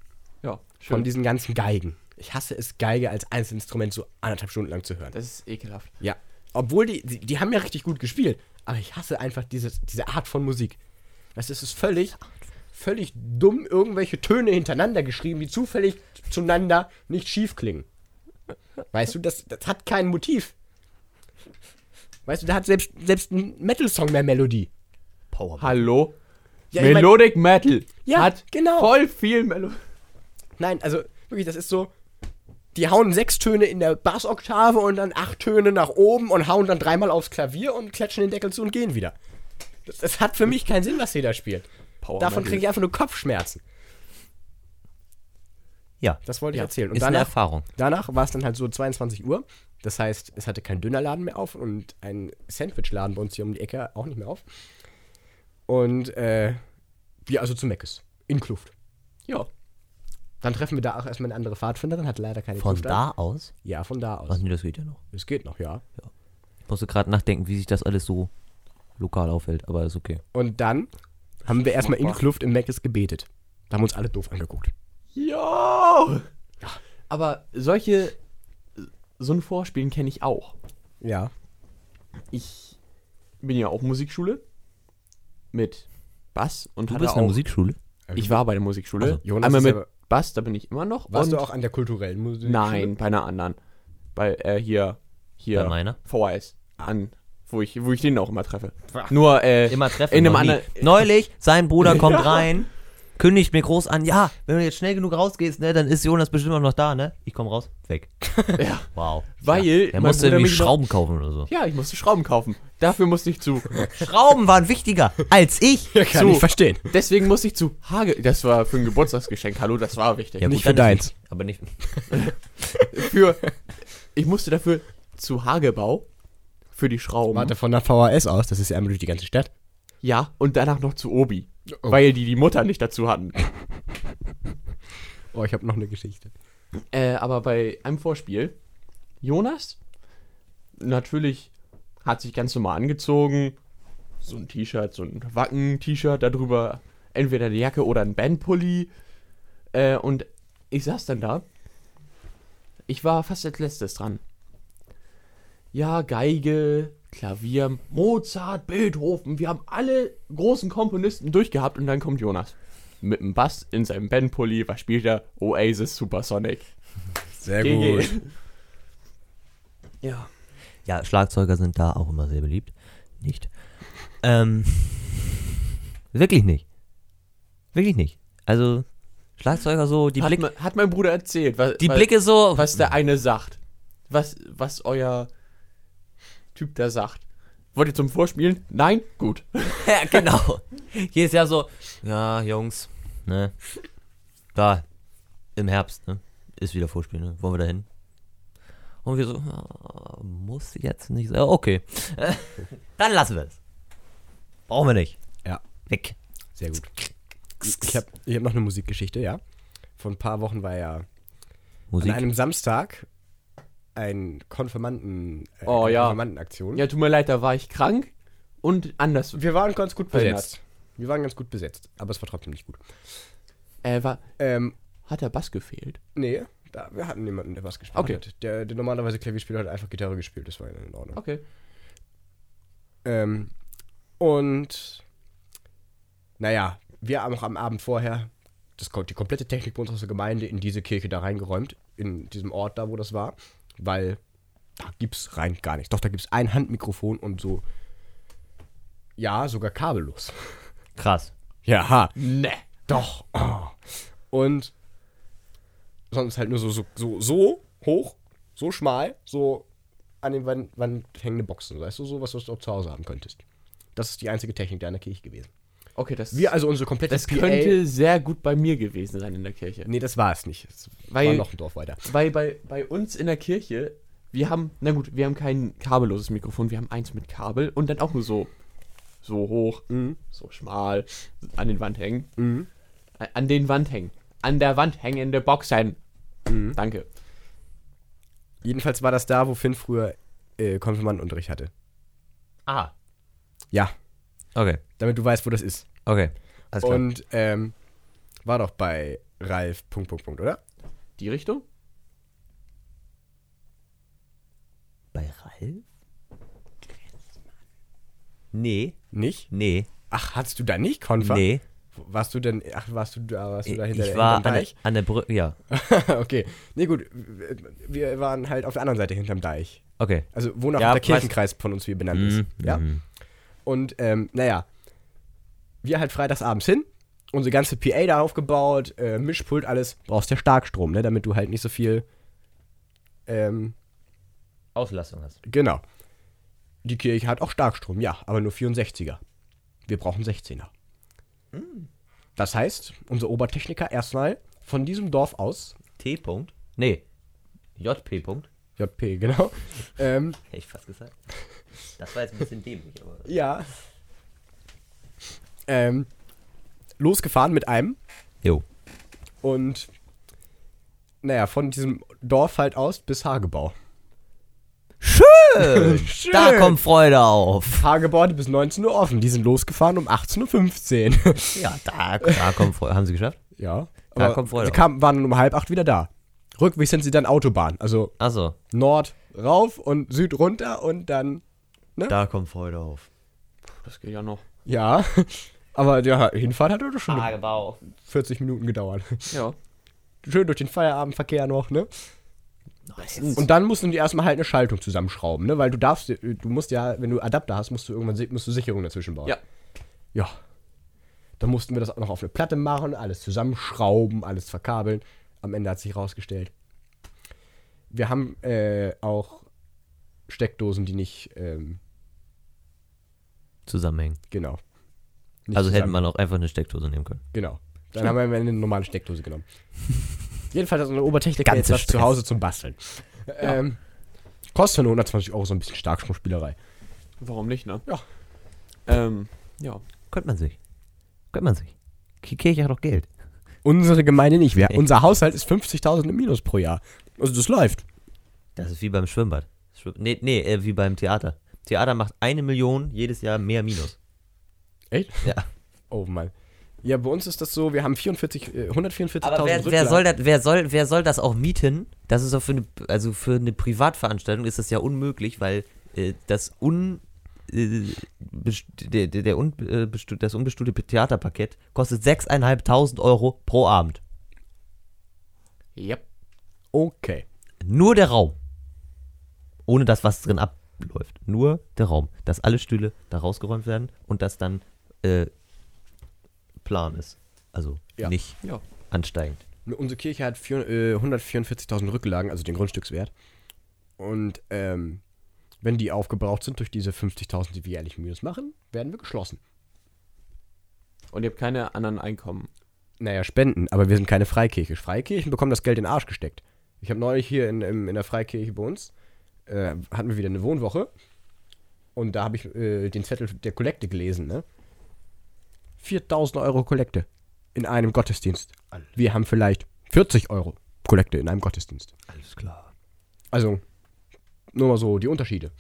S3: Ja.
S2: von
S3: Schön.
S2: diesen ganzen Geigen. Ich hasse es, Geige als Einzelinstrument so anderthalb Stunden lang zu hören.
S3: Das ist ekelhaft.
S2: Ja. Obwohl die, die, die haben ja richtig gut gespielt. Aber ich hasse einfach dieses, diese Art von Musik. Das ist es völlig, völlig dumm, irgendwelche Töne hintereinander geschrieben, die zufällig zueinander nicht schief klingen. Weißt du, das, das hat kein Motiv. Weißt du, da hat selbst, selbst ein Metal-Song mehr Melodie.
S1: Power.
S3: Hallo?
S2: Ja, ich mein-
S3: Melodic Metal
S2: Ja,
S3: hat
S2: genau.
S3: voll viel Melodie.
S2: Nein, also wirklich, das ist so. Die hauen sechs Töne in der Bassoktave und dann acht Töne nach oben und hauen dann dreimal aufs Klavier und klatschen den Deckel zu und gehen wieder. Das, das hat für mich keinen Sinn, was sie da spielt.
S3: Power
S2: Davon kriege ich einfach nur Kopfschmerzen.
S1: Ja,
S2: Das wollte ich
S3: Ja,
S2: erzählen. Und
S1: ist eine
S2: danach,
S1: Erfahrung.
S2: danach war es dann halt so 22 Uhr. Das heißt, es hatte kein Dönerladen mehr auf und ein Sandwichladen bei uns hier um die Ecke auch nicht mehr auf. Und äh, wir also zu Meckes. In Kluft.
S3: Ja.
S2: Dann treffen wir da auch erstmal eine andere Pfadfinderin, hat leider keine
S1: Von
S2: Kluft
S1: da
S2: an.
S1: aus?
S2: Ja, von da aus.
S1: Ach nee, das geht ja noch.
S2: Es geht noch, ja.
S1: Ich musste gerade nachdenken, wie sich das alles so lokal aufhält, aber ist okay.
S2: Und dann haben wir erstmal in. Kluft im Meckes gebetet. Da haben uns alle doof angeguckt.
S3: Ja. Aber solche, so ein Vorspielen kenne ich auch.
S2: Ja.
S3: Ich bin ja auch Musikschule mit Bass und
S1: Du
S3: hatte
S1: bist
S3: auch,
S1: in der Musikschule?
S3: Ich war bei der Musikschule.
S1: Also,
S2: Jonas
S3: Einmal
S2: ist
S3: mit
S2: aber-
S3: Bass, da bin ich immer noch.
S2: Warst
S3: und
S2: du auch an der kulturellen Musik?
S3: Nein, bei einer anderen. Bei äh, hier, hier.
S1: Bei meiner?
S3: VHS. An, wo ich, wo ich den auch immer treffe. Nur, äh,
S1: Immer treffen.
S3: In einem
S1: noch nie.
S3: anderen.
S1: Neulich, sein Bruder kommt rein, kündigt mir groß an, ja, wenn du jetzt schnell genug rausgehst, ne, dann ist Jonas bestimmt auch noch da, ne? Ich komme raus, weg.
S3: Ja.
S1: Wow.
S3: Weil
S1: Der
S3: mein
S1: musste irgendwie
S3: mich noch-
S1: Schrauben kaufen oder so.
S3: Ja, ich musste Schrauben kaufen. Dafür musste ich zu.
S1: Schrauben waren wichtiger als ich.
S2: Ja, kann
S3: So.
S2: ich verstehen.
S3: Deswegen musste ich zu Hage. Das war für ein Geburtstagsgeschenk. Hallo, das war wichtig.
S1: Ja,
S2: Nicht
S1: gut,
S2: für
S1: dann
S2: deins.
S1: nicht, aber nicht.
S3: Für. Ich musste dafür zu Hagebau. Für die Schrauben.
S2: Warte von der VHS aus, das ist ja einmal durch die ganze Stadt.
S3: Ja, und danach noch zu Obi.
S2: Oh.
S3: Weil die die Mutter nicht dazu hatten.
S2: Oh, ich habe noch eine Geschichte.
S3: Äh, aber bei einem Vorspiel, Jonas, natürlich hat sich ganz normal angezogen. So ein T-Shirt, so ein Wacken-T-Shirt, darüber entweder eine Jacke oder ein Bandpulli. Äh, und ich saß dann da. Ich war fast als letztes dran. Ja, Geige, Klavier, Mozart, Beethoven. Wir haben alle großen Komponisten durchgehabt und dann kommt Jonas. Mit dem Bass in seinem Bandpulli. Was spielt er? Oasis Supersonic.
S2: Sehr
S3: GG. Ja.
S1: Ja, Schlagzeuger sind da auch immer sehr beliebt. Nicht. Ähm. Wirklich nicht. Wirklich nicht. Also, Schlagzeuger so, die,
S3: hat,
S1: Blick,
S3: mein, hat mein Bruder erzählt, was,
S1: die
S3: was,
S1: Blicke so.
S3: was der eine sagt. Was, was euer Typ da sagt. Wollt ihr zum Vorspielen? Nein? Gut.
S1: Ja, genau. Hier ist ja so, ja, Jungs, ne? Da, im Herbst, ne? Ist wieder Vorspiel, ne? Wollen wir da hin? Und wir so, ah, muss jetzt nicht sein. Okay. Dann lassen wir es. Brauchen wir nicht.
S2: Ja.
S1: Weg.
S2: Sehr gut. Ich habe ich hab noch eine Musikgeschichte, ja. Vor ein paar Wochen war ja
S1: Musik.
S2: an einem Samstag ein Konfirmanden, äh,
S3: Oh,
S2: eine
S3: ja.
S2: Konfirmandenaktion.
S3: Ja, tut mir leid, da war ich krank und anders.
S2: Wir waren ganz gut
S3: Verhindert.
S2: besetzt. Wir waren ganz gut besetzt, aber es war trotzdem nicht gut.
S3: Äh, war,
S2: Ähm,
S3: hat der Bass gefehlt?
S2: nee, da, wir hatten niemanden, der was gespielt
S3: Okay.
S2: hat. Der, der normalerweise Klavier spielt, hat einfach Gitarre gespielt, das war in Ordnung.
S3: Okay.
S2: Ähm, und naja, wir haben auch am Abend vorher das, die komplette Technik bei uns aus der Gemeinde in diese Kirche da reingeräumt, in diesem Ort da, wo das war, weil da gibt's rein gar nichts. Doch, da gibt's ein Handmikrofon und so, ja, sogar kabellos.
S1: Krass.
S2: Ja, ha.
S3: Ne.
S2: Doch. Oh. Und sonst halt nur so, so, so, so hoch, so schmal, so an den Wand, Wand hängende Boxen, weißt du, so was, was du auch zu Hause haben könntest. Das ist die einzige Technik da in der Kirche gewesen.
S3: Okay, das,
S2: Wir also unsere komplette
S3: das
S2: PA
S3: könnte sehr gut bei mir gewesen sein in der Kirche.
S2: Nee, das war es nicht. Es
S3: Weil-
S2: war noch ein Dorf weiter.
S3: Weil bei, bei uns in der Kirche, wir haben, na gut, wir haben kein kabelloses Mikrofon, wir haben eins mit Kabel und dann auch nur so, so hoch, so schmal, an den Wand hängen.
S2: Mhm.
S3: A- An den Wand hängen. An der Wand hängende Boxen. Danke.
S2: Jedenfalls war das da, wo Finn früher äh, Konfirmandenunterricht hatte.
S1: Ah.
S2: Ja,
S1: Okay.
S2: damit du weißt, wo das ist.
S1: Okay. Alles klar.
S2: Und ähm, war doch bei Ralf. Punkt, Punkt, Punkt, oder?
S3: Die Richtung?
S1: Bei Ralf? Nee,
S2: Nicht?
S1: nee,
S2: Ach, hattest du da nicht Konfer?
S1: nee.
S2: Warst du denn, ach, warst du da, warst du da hinter
S1: ich
S2: der,
S1: war an der,
S2: Deich?
S1: an der Brücke, ja.
S2: okay. Nee, gut. Wir waren halt auf der anderen Seite hinterm Deich.
S1: Okay.
S2: Also, wonach
S1: Ja,
S2: der
S1: weiß-
S2: Kirchenkreis von uns wie benannt ist.
S1: Mhm,
S2: Ja.
S1: mhm.
S2: Und, ähm, naja. Wir halt freitagsabends hin. Unsere ganze PA da aufgebaut, äh, Mischpult, alles. Brauchst ja Starkstrom, ne? Damit du halt nicht so viel, ähm,
S1: Auslastung hast.
S2: genau. Die Kirche hat auch Starkstrom, ja, aber nur 64er. Wir brauchen 16er. Das heißt, unser Obertechniker erstmal von diesem Dorf aus,
S1: T. -Punkt? Nee. JP. -Punkt.
S2: JP, genau, ähm,
S1: Hätte ich fast gesagt. Das war jetzt ein bisschen dämlich, aber.
S2: ja, ähm, losgefahren mit einem
S1: Jo.
S2: und, naja, von diesem Dorf halt aus bis Hagebau.
S1: Schön!
S2: Schön.
S1: Da kommt Freude auf.
S2: Hagebau hatte bis 19 Uhr offen. Die sind losgefahren um 18.15 Uhr.
S1: Ja, da, da kommt Freude. Haben sie geschafft?
S2: ja.
S1: Da kommt Freude
S2: Sie kamen, waren um halb acht wieder da. Rückweg sind sie dann Autobahn. Also
S1: Achso,
S2: Nord rauf und Süd runter und dann,
S1: da kommt Freude auf.
S3: Das geht ja noch.
S2: ja. Aber der Hinfahrt hat doch schon
S1: Tagebau.
S2: 40 Minuten gedauert.
S3: Ja.
S2: Schön durch den Feierabendverkehr noch, ne?
S1: Nice.
S2: Und dann mussten die erstmal halt eine Schaltung zusammenschrauben, ne? Weil du darfst, du musst ja, wenn du Adapter hast, musst du irgendwann musst du Sicherung dazwischen bauen.
S3: Ja.
S2: Ja. Dann mussten wir das auch noch auf eine Platte machen, alles zusammenschrauben, alles verkabeln. Am Ende hat sich rausgestellt. Wir haben äh, auch Steckdosen, die nicht, ähm,
S1: Zusammenhängen.
S2: genau. Nicht
S1: Also hätte man auch einfach eine Steckdose nehmen können.
S2: Genau. Dann haben wir eine normale Steckdose genommen. Jedenfalls hat unsere Obertechniker
S1: Ganze
S2: jetzt was zu
S1: Stress.
S2: Hause zum Basteln. Ähm, kostet nur 120 Euro so ein bisschen Starkstromspielerei.
S3: Warum nicht, ne?
S2: Ja.
S3: Ähm, ja.
S1: Könnte man sich. Könnte man sich. Die Kirche hat doch Geld.
S2: Unsere Gemeinde nicht. Wir,
S1: Nee.
S2: Unser Haushalt ist 50.000 im Minus pro Jahr. Also das läuft.
S1: Das ist wie beim Schwimmbad. Schwimm nee, nee, äh, wie beim Theater. Theater macht eine Million jedes Jahr mehr Minus.
S2: Echt?
S1: Ja.
S2: Oh Mann. Ja, bei uns ist das so, wir haben 44, äh, 144.000
S1: Aber wer, wer, soll das, wer, soll, wer soll das auch mieten? Das ist doch für eine, also für eine Privatveranstaltung ist das ja unmöglich, weil äh, das un, äh, der, der, der un, äh, das unbestuhlte Theaterpaket kostet 6.500 Euro pro Abend.
S3: Yep.
S2: Okay.
S1: Nur der Raum. Ohne das, was drin abläuft. Nur der Raum. Dass alle Stühle da rausgeräumt werden und das dann äh, plan ist. Also
S2: Ja.
S1: nicht
S3: Ja.
S1: ansteigend.
S2: Unsere Kirche hat vier, äh, 144.000 Rücklagen, also den Grundstückswert. Und ähm, wenn die aufgebraucht sind durch diese 50.000, die wir jährlich Minus machen, werden wir geschlossen.
S3: Und ihr habt keine anderen Einkommen.
S2: Naja, Spenden, aber wir sind keine Freikirche. Freikirchen bekommen das Geld in den Arsch gesteckt. Ich habe neulich hier in, im, in der Freikirche bei uns, äh, hatten wir wieder eine Wohnwoche. Und da habe ich äh, den Zettel der Kollekte gelesen, ne? 4000 Euro Kollekte in einem Gottesdienst. Wir haben vielleicht 40 Euro Kollekte in einem Gottesdienst.
S1: Alles klar.
S2: Also, nur mal so die Unterschiede.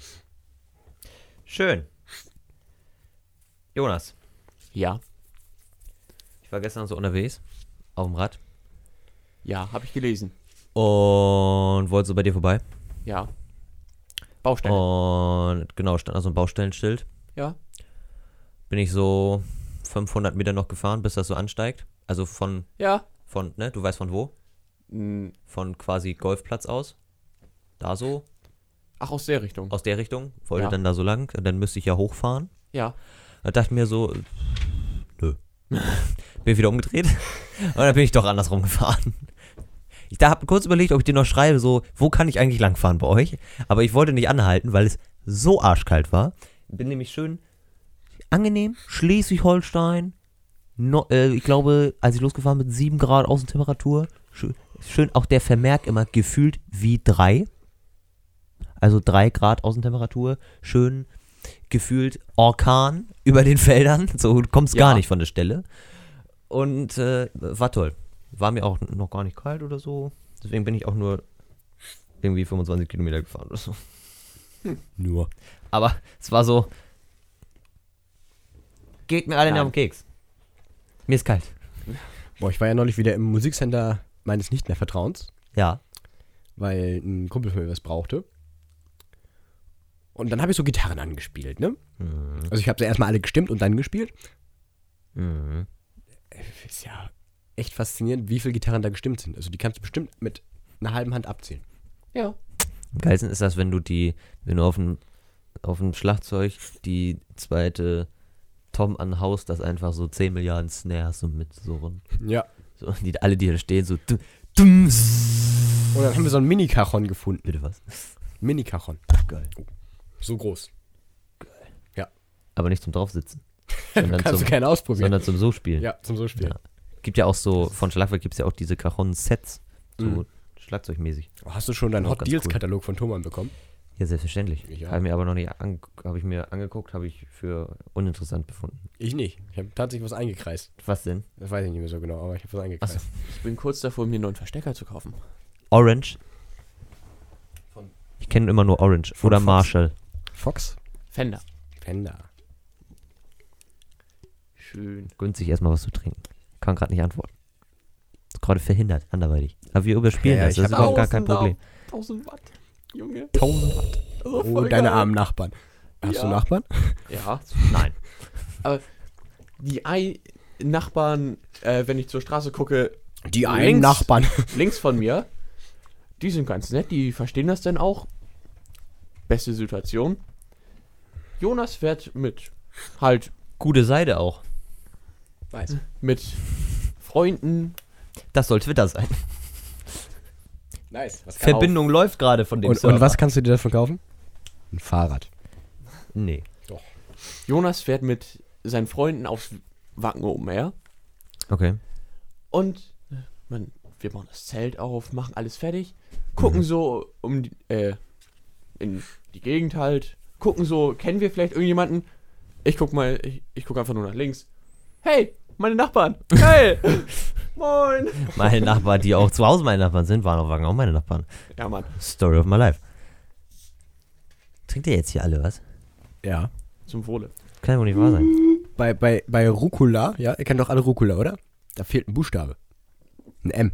S1: Schön. Jonas,
S3: Ja.
S1: ich war gestern so unterwegs auf dem Rad
S3: Ja, habe ich gelesen.
S1: und wollte so bei dir vorbei.
S3: Ja. Baustelle.
S1: Und genau, stand da so ein Baustellenschild.
S3: Ja.
S1: Bin ich so 500 Meter noch gefahren, bis das so ansteigt. Also von,
S3: Ja.
S1: von, ne, du weißt von wo?
S3: Hm,
S1: Von quasi Golfplatz aus. Da so,
S3: Ach, aus der Richtung.
S1: aus der Richtung. Wollte
S3: Ja.
S1: dann da so lang. Dann müsste ich ja hochfahren.
S3: Ja.
S1: Da dachte ich mir so, nö. bin wieder umgedreht. Und dann bin ich doch andersrum gefahren. Ich da habe kurz überlegt, ob ich dir noch schreibe, so, wo kann ich eigentlich langfahren bei euch? Aber ich wollte nicht anhalten, weil es so arschkalt war. Bin nämlich schön angenehm, Schleswig-Holstein. No, äh, ich glaube, als ich losgefahren bin, 7 Grad Außentemperatur. Schön, schön auch der Vermerk immer gefühlt wie 3. Also 3 Grad Außentemperatur. Schön gefühlt Orkan über den Feldern. So, du kommst gar
S3: Ja.
S1: nicht von der Stelle. Und äh, war toll. War mir auch noch gar nicht kalt oder so. Deswegen bin ich auch nur irgendwie 25 Kilometer gefahren oder so.
S2: Nur.
S1: Aber es war so. Geht mir alle
S3: Nein.
S1: auf den Keks. Mir ist kalt.
S2: Boah, ich war ja neulich wieder im Musikcenter meines nicht mehr Vertrauens,
S1: Ja.
S2: weil ein Kumpel von mir was brauchte. Und dann habe ich so Gitarren angespielt, ne?
S1: Mhm.
S2: Also ich habe sie erstmal alle gestimmt und dann gespielt.
S1: Mhm.
S2: ist ja echt faszinierend, wie viele Gitarren da gestimmt sind. Also die kannst du bestimmt mit einer halben Hand abzählen.
S3: Ja.
S1: Am geilsten ist das, wenn du die, wenn du auf dem, auf dem Schlagzeug die zweite Tom anhaust, das einfach so 10 Milliarden Snares so mit so rund.
S2: Ja.
S1: So, die, alle, die da stehen, so dum, dum,
S2: Und dann haben wir so einen Mini-Cajon gefunden.
S1: Bitte was?
S2: Mini-Cajon.
S1: Geil.
S2: So groß.
S1: Aber nicht zum draufsitzen. Sondern
S2: Kannst
S1: zum,
S2: du keinen ausprobieren.
S1: sondern zum so spielen.
S2: ja, zum so spielen.
S1: Ja. Gibt ja auch so, von Schlagwerk gibt es ja auch diese Cajon-Sets. So
S2: Mhm.
S1: Schlagzeugmäßig.
S2: Hast du schon deinen Hot Deals-Katalog von Thomann bekommen?
S1: Ja, selbstverständlich.
S2: Ich.
S1: Habe mir aber noch nicht habe ich mir angeguckt, habe ich für uninteressant befunden.
S2: Ich nicht. Ich habe tatsächlich was eingekreist.
S1: Was denn?
S2: Das weiß ich nicht mehr so genau, aber ich habe was eingekreist.
S3: Ich bin kurz davor, mir einen neuen Verstecker zu kaufen.
S1: Orange.
S2: Von-
S1: Ich kenne immer nur Orange oder
S2: Fox.
S1: Marshall.
S2: Fox?
S3: Fender.
S2: Fender.
S3: Schön.
S1: Günstig erstmal was zu trinken. Kann gerade nicht antworten. Ist gerade verhindert, anderweitig. Aber wir überspielen
S2: Ja, ja,
S1: das. Das ist überhaupt gar kein Problem.
S3: 1000 Watt. Junge.
S1: 1000 Watt.
S2: Oh,
S3: voll
S2: deine armen Nachbarn. Hast
S3: Ja.
S2: du Nachbarn?
S3: Ja.
S1: Nein.
S3: Die Ei Nachbarn, äh, wenn ich zur Straße gucke,
S2: Die einen
S3: Links.
S2: Nachbarn.
S3: links von mir, die sind ganz nett, die verstehen das dann auch. Beste Situation. Jonas fährt mit halt
S1: Gute Seite auch.
S2: Weiß.
S3: mit Freunden.
S1: Das soll Twitter sein.
S2: Nice. Was
S1: Verbindung läuft gerade von dem
S2: und,
S1: Server.
S2: und was kannst du dir davon kaufen? Ein Fahrrad.
S1: Nee.
S3: Jonas fährt mit seinen Freunden aufs Wacken oben her
S1: Okay.
S3: und man, wir bauen das Zelt auf, machen alles fertig, gucken so um die, äh, in die Gegend halt, gucken so, kennen wir vielleicht irgendjemanden? Ich guck mal, ich, ich guck einfach nur nach links. Hey, meine Nachbarn. Hey. Moin.
S1: Meine Nachbarn, die auch zu Hause meine Nachbarn sind, waren auf Wagen auch meine Nachbarn.
S3: Ja, Mann.
S1: Story of my life. Trinkt ihr jetzt hier alle was?
S2: Ja.
S3: Zum Wohle.
S1: Kann ja wohl nicht wahr sein.
S2: Bei, bei, bei Rucola, ja, ihr kennt doch alle Rucola, oder? Da fehlt ein Buchstabe. Ein M.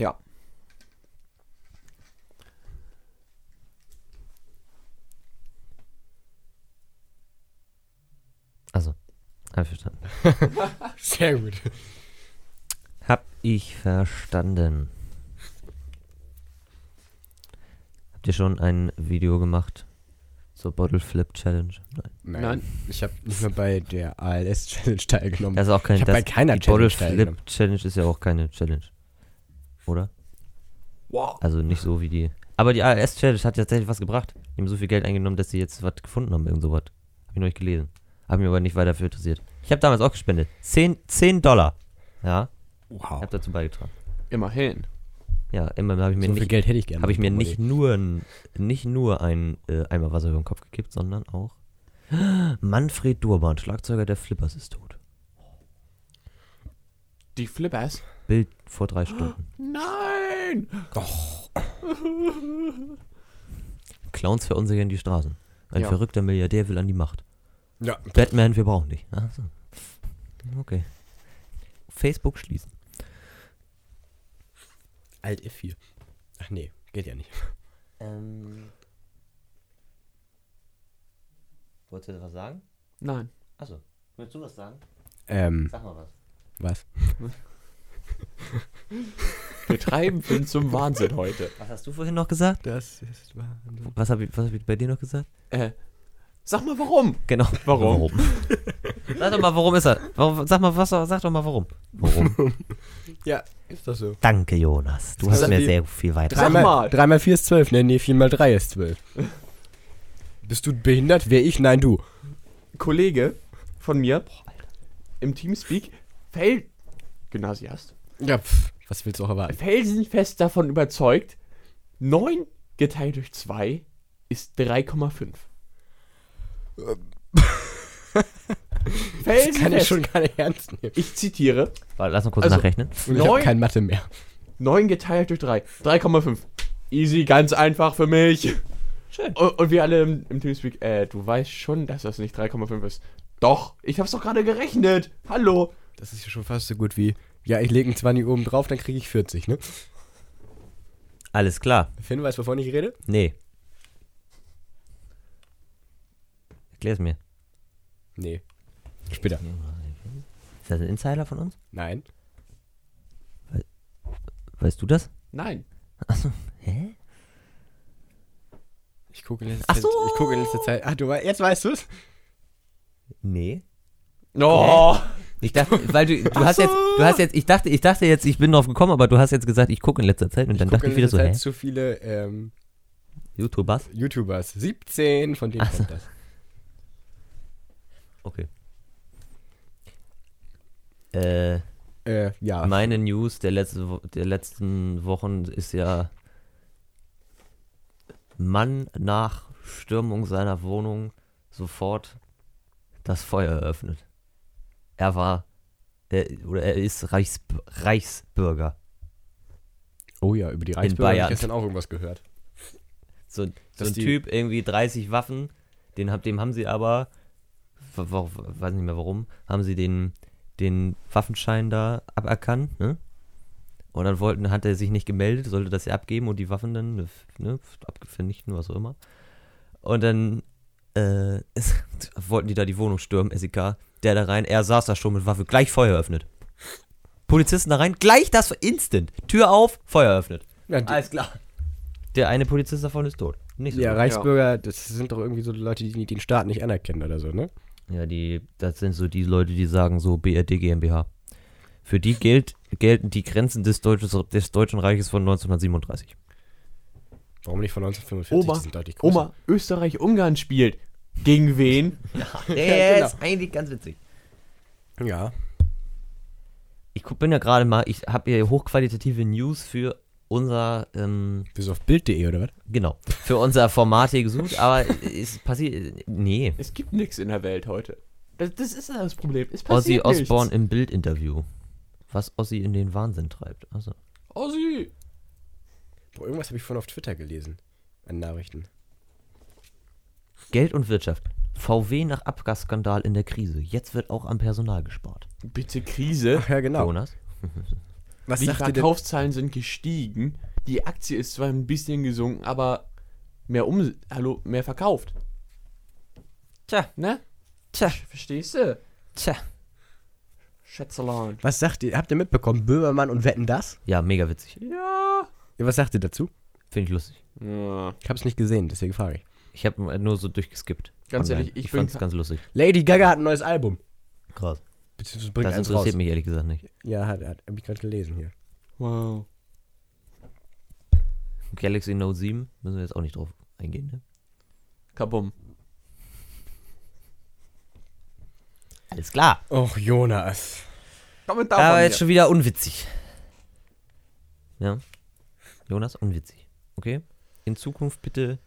S3: Ja.
S1: Also, hab ich verstanden.
S2: Sehr gut.
S1: Hab ich verstanden. Habt ihr schon ein Video gemacht zur Bottle Flip Challenge? Nein.
S3: Nein.
S2: Ich habe nicht mehr bei der ALS Challenge teilgenommen.
S1: Das ist auch kein,
S2: Ich
S1: das,
S2: bei keiner
S1: die Bottle
S2: Challenge
S1: Flip
S2: teilgenommen.
S1: Challenge ist ja auch keine Challenge. Oder?
S3: Wow.
S1: Also nicht so wie die. Aber die ALS Challenge hat tatsächlich was gebracht. Die haben so viel Geld eingenommen, dass sie jetzt was gefunden haben, irgend sowas. Hab ich noch nicht gelesen. Hab mich aber nicht weiter dafür interessiert. Ich habe damals auch gespendet. 10, 10 Dollar. Ja,
S2: Wow.
S1: hab dazu beigetragen.
S3: Immerhin.
S1: Ja, immerhin habe ich mir
S2: So viel
S1: nicht
S2: Geld hätte ich gerne.
S1: habe ich mir nicht nur, ein- nicht nur ein äh, Eimer Wasser über den Kopf gekippt, sondern auch Manfred Durban, Schlagzeuger der Flippers, ist tot.
S3: Die Flippers.
S1: Bild vor drei Stunden.
S3: Nein.
S1: Clowns verunsichern die Straßen. Ein
S3: Ja.
S1: verrückter Milliardär will an die Macht.
S2: Ja.
S1: Batman, wir brauchen dich. Ach so. Okay. Facebook schließen.
S2: Alt F4. Ach nee, geht ja nicht.
S1: Ähm. Wolltest du was sagen?
S3: Nein.
S1: Achso. Willst du was sagen?
S2: Ähm,
S1: Sag mal was.
S2: was?
S3: Wir treiben Finn zum Wahnsinn heute.
S1: Was hast du vorhin noch gesagt?
S2: Das ist Wahnsinn.
S1: Was habe ich, was hab ich bei dir noch gesagt?
S3: Äh, sag mal warum.
S1: Genau.
S3: Warum?
S1: sag doch mal, warum ist er? Warum, sag mal, was, sag doch mal, warum. Warum?
S2: Ja, ist das so.
S1: Danke, Jonas. Du hast mir sehr viel weiter.
S3: Sag mal.
S2: 3 mal 4 ist 12. Nee, nee, 4 mal 3 ist 12. Bist du behindert? Wer ich? Nein, du.
S3: Kollege von mir im Teamspeak fäll Gymnasiast
S2: Ja, pff, was willst du auch erwarten?
S3: felsenfest davon überzeugt, 9 geteilt durch 2 ist 3,5.
S2: Das kann ich schon gar nicht ernst nehmen.
S3: Ich zitiere,
S1: Warte, Lass mal kurz
S3: Also-
S1: nachrechnen.
S2: Ich habe kein Mathe mehr.
S3: 9 geteilt durch 3, 3,5. Easy, ganz einfach für mich.
S1: Schön.
S3: Und, und wir alle im, im Teamspeak, äh, du weißt schon, dass das nicht 3,5 ist. Doch, ich hab's doch gerade gerechnet. Hallo.
S2: Das ist ja schon fast so gut wie, ja, ich lege einen 20 oben drauf, dann kriege ich 40, ne?
S1: Alles klar.
S2: Finn, weißt du, wovon ich rede?
S1: Nee. Erklär's mir.
S2: Nee. Später.
S1: Ist das ein Insider von uns?
S2: Nein.
S1: Weißt du das?
S3: Nein.
S1: Hä?
S2: Ich gucke in letzter
S1: Ach
S2: Zeit.
S1: so.
S2: Ich gucke in letzter Zeit. Ach, du jetzt weißt du es?
S1: Nee.
S3: Oh.
S1: Ich dachte, weil du, du hast jetzt, du hast jetzt, ich dachte, ich dachte jetzt, ich bin drauf gekommen, aber du hast jetzt gesagt, ich gucke in letzter Zeit und dann
S2: ich
S1: dachte
S2: gucke
S1: ich wieder so,
S2: letzter
S1: hä?
S2: Zeit zu viele ähm,
S1: YouTubers?
S2: YouTubers. 17, von denen
S1: Ach so.
S2: kommt das.
S1: Okay. Äh,
S2: Äh, ja.
S1: meine News der, letzte, der letzten Wochen ist ja Mann nach Stürmung seiner Wohnung sofort das Feuer eröffnet. Er war, er, oder er ist Reichs, Reichsbürger.
S2: Oh ja, über die Reichsbürger habe ich gestern auch irgendwas gehört.
S1: So, so ein Typ, irgendwie 30 Waffen, den, dem haben sie aber, weiß nicht mehr warum, haben sie den, den Waffenschein da aberkannt, ne? Und dann wollten, hat er sich nicht gemeldet, sollte das ja abgeben und die Waffen dann, ne, vernichten, was auch immer. Und dann äh, es, wollten die da die Wohnung stürmen, SEK, der da rein, er saß da schon mit Waffe, gleich Feuer eröffnet. Polizisten da rein, gleich das instant. Tür auf, Feuer eröffnet.
S2: Ja,
S1: Alles klar. Der eine Polizist davon ist tot. Nicht so
S2: ja
S1: tot.
S2: Reichsbürger, das sind doch irgendwie so Leute, die den Staat nicht anerkennen oder so, ne?
S1: Ja, die, das sind so die Leute, die sagen so BRD GmbH. Für die gilt, gelten die Grenzen des, Deutsches, des Deutschen Reiches von 1937.
S2: Warum nicht von 1945?
S3: Oma,
S2: Die sind deutlich größer.
S3: Oma, Österreich-Ungarn spielt. Gegen wen?
S1: Ja,
S2: genau.
S1: ist eigentlich ganz witzig.
S2: Ja.
S1: Ich bin ja gerade mal, ich habe hier hochqualitative News für unser, ähm,
S2: Bis auf Bild.de oder was?
S1: genau, für unser Format hier gesucht, aber es passiert, nee.
S3: Es gibt nichts in der Welt heute. Das, das ist das Problem. Es
S1: Ozzy
S3: passiert
S1: Osbourne
S3: nichts.
S1: im Bildinterview. Was Ozzy in den Wahnsinn treibt. Also.
S3: Ozzy.
S2: Boah, irgendwas habe ich vorhin auf Twitter gelesen. An Nachrichten.
S1: Geld und Wirtschaft. VW nach Abgasskandal in der Krise. Jetzt wird auch am Personal gespart.
S3: Bitte Krise.
S2: Ach ja, genau.
S1: Jonas?
S2: Was
S3: Die? Verkaufszahlen sind gestiegen. Die Aktie ist zwar ein bisschen gesunken, aber mehr um, hallo, mehr verkauft.
S1: Tja,
S3: Ne?
S1: tja,
S3: Verstehst du?
S1: tja.
S3: Schätzelein.
S2: Was sagt ihr? Habt ihr mitbekommen? Böhmermann und Wetten das?
S1: Ja, mega witzig.
S3: Ja.
S2: Ja, was sagt ihr dazu?
S1: Finde ich lustig.
S3: ja.
S2: Ich habe es nicht gesehen, deswegen frage ich.
S1: Ich habe nur so durchgeskippt.
S3: Ganz
S1: Online.
S3: ehrlich, ich
S1: ich fand's ganz lustig.
S2: Lady Gaga hat ein neues Album.
S1: Krass.
S2: Beziehungsweise bringt
S1: Das
S2: eins
S1: interessiert
S2: raus.
S1: mich ehrlich gesagt nicht.
S2: Ja, hat, hat hab ich gerade gelesen hier.
S3: Wow.
S1: Galaxy Note 7 müssen wir jetzt auch nicht drauf eingehen, ne?
S3: Kabum.
S1: Alles klar.
S2: Och, Jonas.
S3: Kommentar
S1: Aber
S3: von
S1: jetzt schon wieder unwitzig. Ja. Jonas, unwitzig. Okay? In Zukunft bitte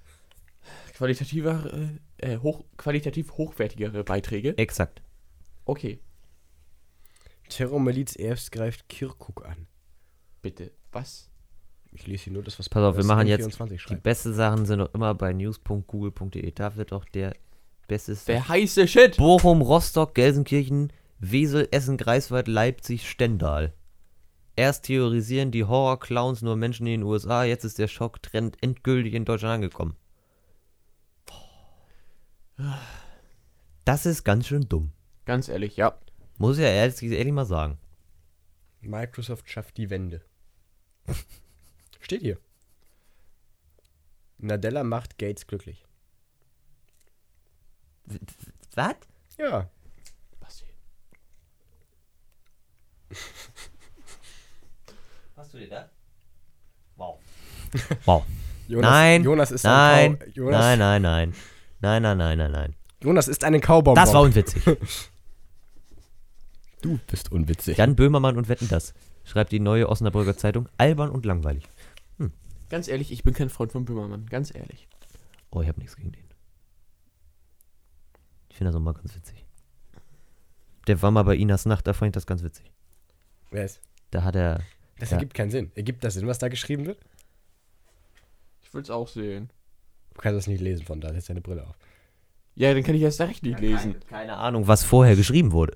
S3: Qualitativer, äh, äh, hoch, qualitativ hochwertigere Beiträge.
S1: exakt.
S3: Okay,
S2: Terrormiliz erst greift Kirkuk an.
S3: bitte. Was?
S2: Ich lese hier nur das, was
S1: Pass auf, wir machen jetzt
S2: N24
S1: Die
S2: schreibt.
S1: besten Sachen sind doch immer bei news.google.de. Da wird doch der beste
S3: Der heiße Shit.
S1: Bochum, Rostock, Gelsenkirchen, Wesel, Essen, Greifswald, Leipzig, Stendal. Erst theorisieren die Horror-Clowns nur Menschen in den USA, jetzt ist der Schocktrend endgültig in Deutschland angekommen. Das ist ganz schön dumm.
S3: Ganz ehrlich, ja.
S1: Muss ich ja ehrlich, ehrlich mal sagen.
S2: Microsoft schafft die Wende. Steht hier. Nadella macht Gates glücklich.
S1: Was?
S2: Ja.
S3: Basti.
S1: Hast du dir das? Wow. Wow.
S2: Jonas,
S1: nein,
S2: Jonas ist
S1: nein,
S2: ein Jonas,
S1: nein, nein, nein. Nein, nein, nein, nein, nein.
S2: Jonas ist eine Kaubonbon.
S1: Das war unwitzig.
S2: Du bist unwitzig.
S1: Jan Böhmermann und Wetten das. Schreibt die neue Osnabrücker Zeitung. Albern und langweilig.
S3: Ganz ehrlich, ich bin kein Freund von Böhmermann. Ganz ehrlich.
S1: Oh, ich habe nichts gegen den. Ich finde das auch mal ganz witzig. Der war mal bei Inas Nacht, da fand ich das ganz witzig.
S2: Wer ist?
S1: Da hat er.
S2: Das
S1: Ja.
S2: ergibt keinen Sinn. Ergibt das Sinn, was da geschrieben wird?
S3: Ich will es auch sehen.
S2: Du kannst das nicht lesen von da. Setz deine Brille auf.
S3: Ja, dann kann ich erst recht nicht lesen.
S1: Keine, keine Ahnung, was vorher geschrieben wurde.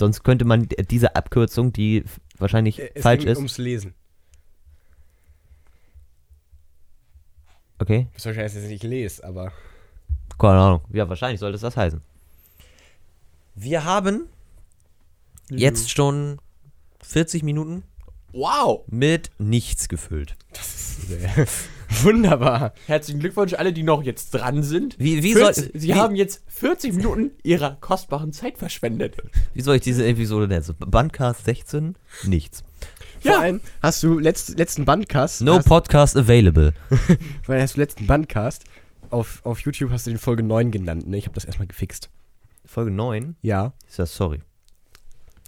S1: Sonst könnte man diese Abkürzung, die wahrscheinlich
S2: Äh, Es
S1: falsch
S2: ging
S1: ist.
S2: ums Lesen.
S1: Okay,
S2: Was wahrscheinlich jetzt nicht lese, aber.
S1: keine Ahnung. Ja, wahrscheinlich sollte es das heißen. Wir haben Jetzt schon 40 Minuten
S3: Wow!
S1: mit nichts gefüllt.
S2: Sehr Wunderbar.
S3: Herzlichen Glückwunsch alle, die noch jetzt dran sind.
S1: Wie, wie,
S3: 40,
S1: soll,
S3: Sie
S1: wie,
S3: haben jetzt 40 Minuten ihrer kostbaren Zeit verschwendet.
S1: wie soll ich diese Episode nennen? So, Bandcast 16? Nichts.
S2: Vor
S3: Ja.
S2: allem hast du letzt, letzten Bandcast.
S1: No
S2: hast,
S1: Podcast available.
S2: vor allem hast du letzten Bandcast. Auf, auf YouTube hast du den Folge 9 genannt, ne? Ich habe das erstmal gefixt.
S1: Folge 9?
S2: Ja,
S1: Ist das sorry.